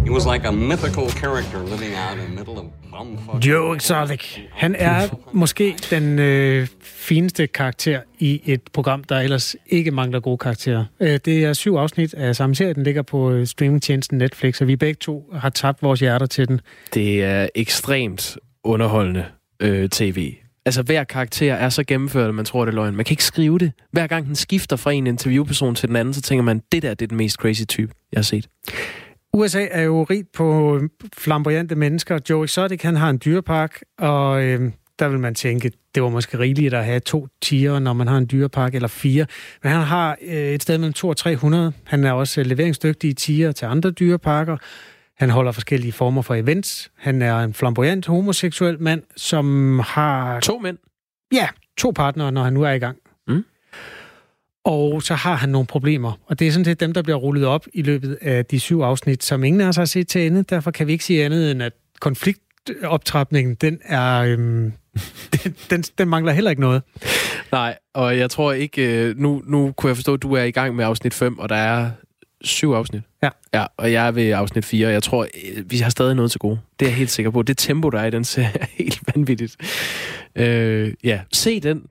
He was like a mythical character living out in the middle of bumfuck. Joe Exotic. Han er måske den øh, fineste karakter i et program, der ellers ikke mangler gode karakterer. Øh, det er syv afsnit af samme serie. Den ligger på øh, streamingtjenesten Netflix, og vi begge to har tabt vores hjerter til den. Det er ekstremt underholdende øh, tv. Altså, hver karakter er så gennemført, at man tror, det er løgn. Man kan ikke skrive det. Hver gang den skifter fra en interviewperson til den anden, så tænker man, det der det er den mest crazy type, jeg har set. USA er jo rigt på øh, flamboyante mennesker. Joe Exotic, han har en dyrepark, og øh, der vil man tænke, det var måske rigeligt at have to tiger, når man har en dyrepark, eller fire. Men han har øh, et sted mellem 200 og 300. Han er også øh, leveringsdygtig i tiger til andre dyreparker. Han holder forskellige former for events. Han er en flamboyant homoseksuel mand, som har... To mænd? Ja, to partnere, når han nu er i gang. Mm. Og så har han nogle problemer. Og det er sådan set dem, der bliver rullet op i løbet af de syv afsnit, som ingen af os har set til ende. Derfor kan vi ikke sige andet end, at konfliktoptrapningen, den er... Øhm, (laughs) den, den, den mangler heller ikke noget. Nej, og jeg tror ikke... øh, Nu, nu kunne jeg forstå, at du er i gang med afsnit 5, og der er syv afsnit. Ja. Ja, og jeg er ved afsnit 4, og jeg tror, øh, vi har stadig noget til gode. Det er jeg helt sikker på. Det tempo, der er i den serie, er helt vanvittigt. Øh, ja, se den.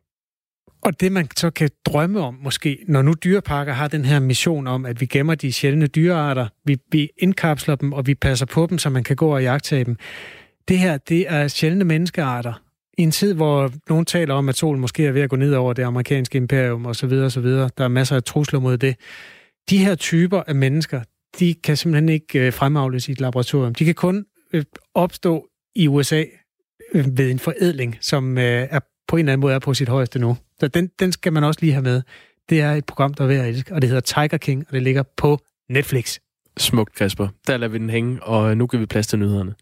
Og det, man så kan drømme om måske, når nu dyreparker har den her mission om, at vi gemmer de sjældne dyrearter, vi, vi indkapsler dem, og vi passer på dem, så man kan gå og jagtage dem. Det her, det er sjældne menneskearter. I en tid, hvor nogen taler om, at solen måske er ved at gå ned over det amerikanske imperium osv. osv. Der er masser af trusler mod det. De her typer af mennesker, de kan simpelthen ikke øh, fremavles i et laboratorium. De kan kun øh, opstå i USA øh, ved en forædling, som er på en eller anden måde er på sit højeste nu. Så den, den skal man også lige have med. Det er et program, der er værd at elske, og det hedder Tiger King, og det ligger på Netflix. Smukt, Kasper. Der lader vi den hænge, og nu giver vi plads til nyhederne.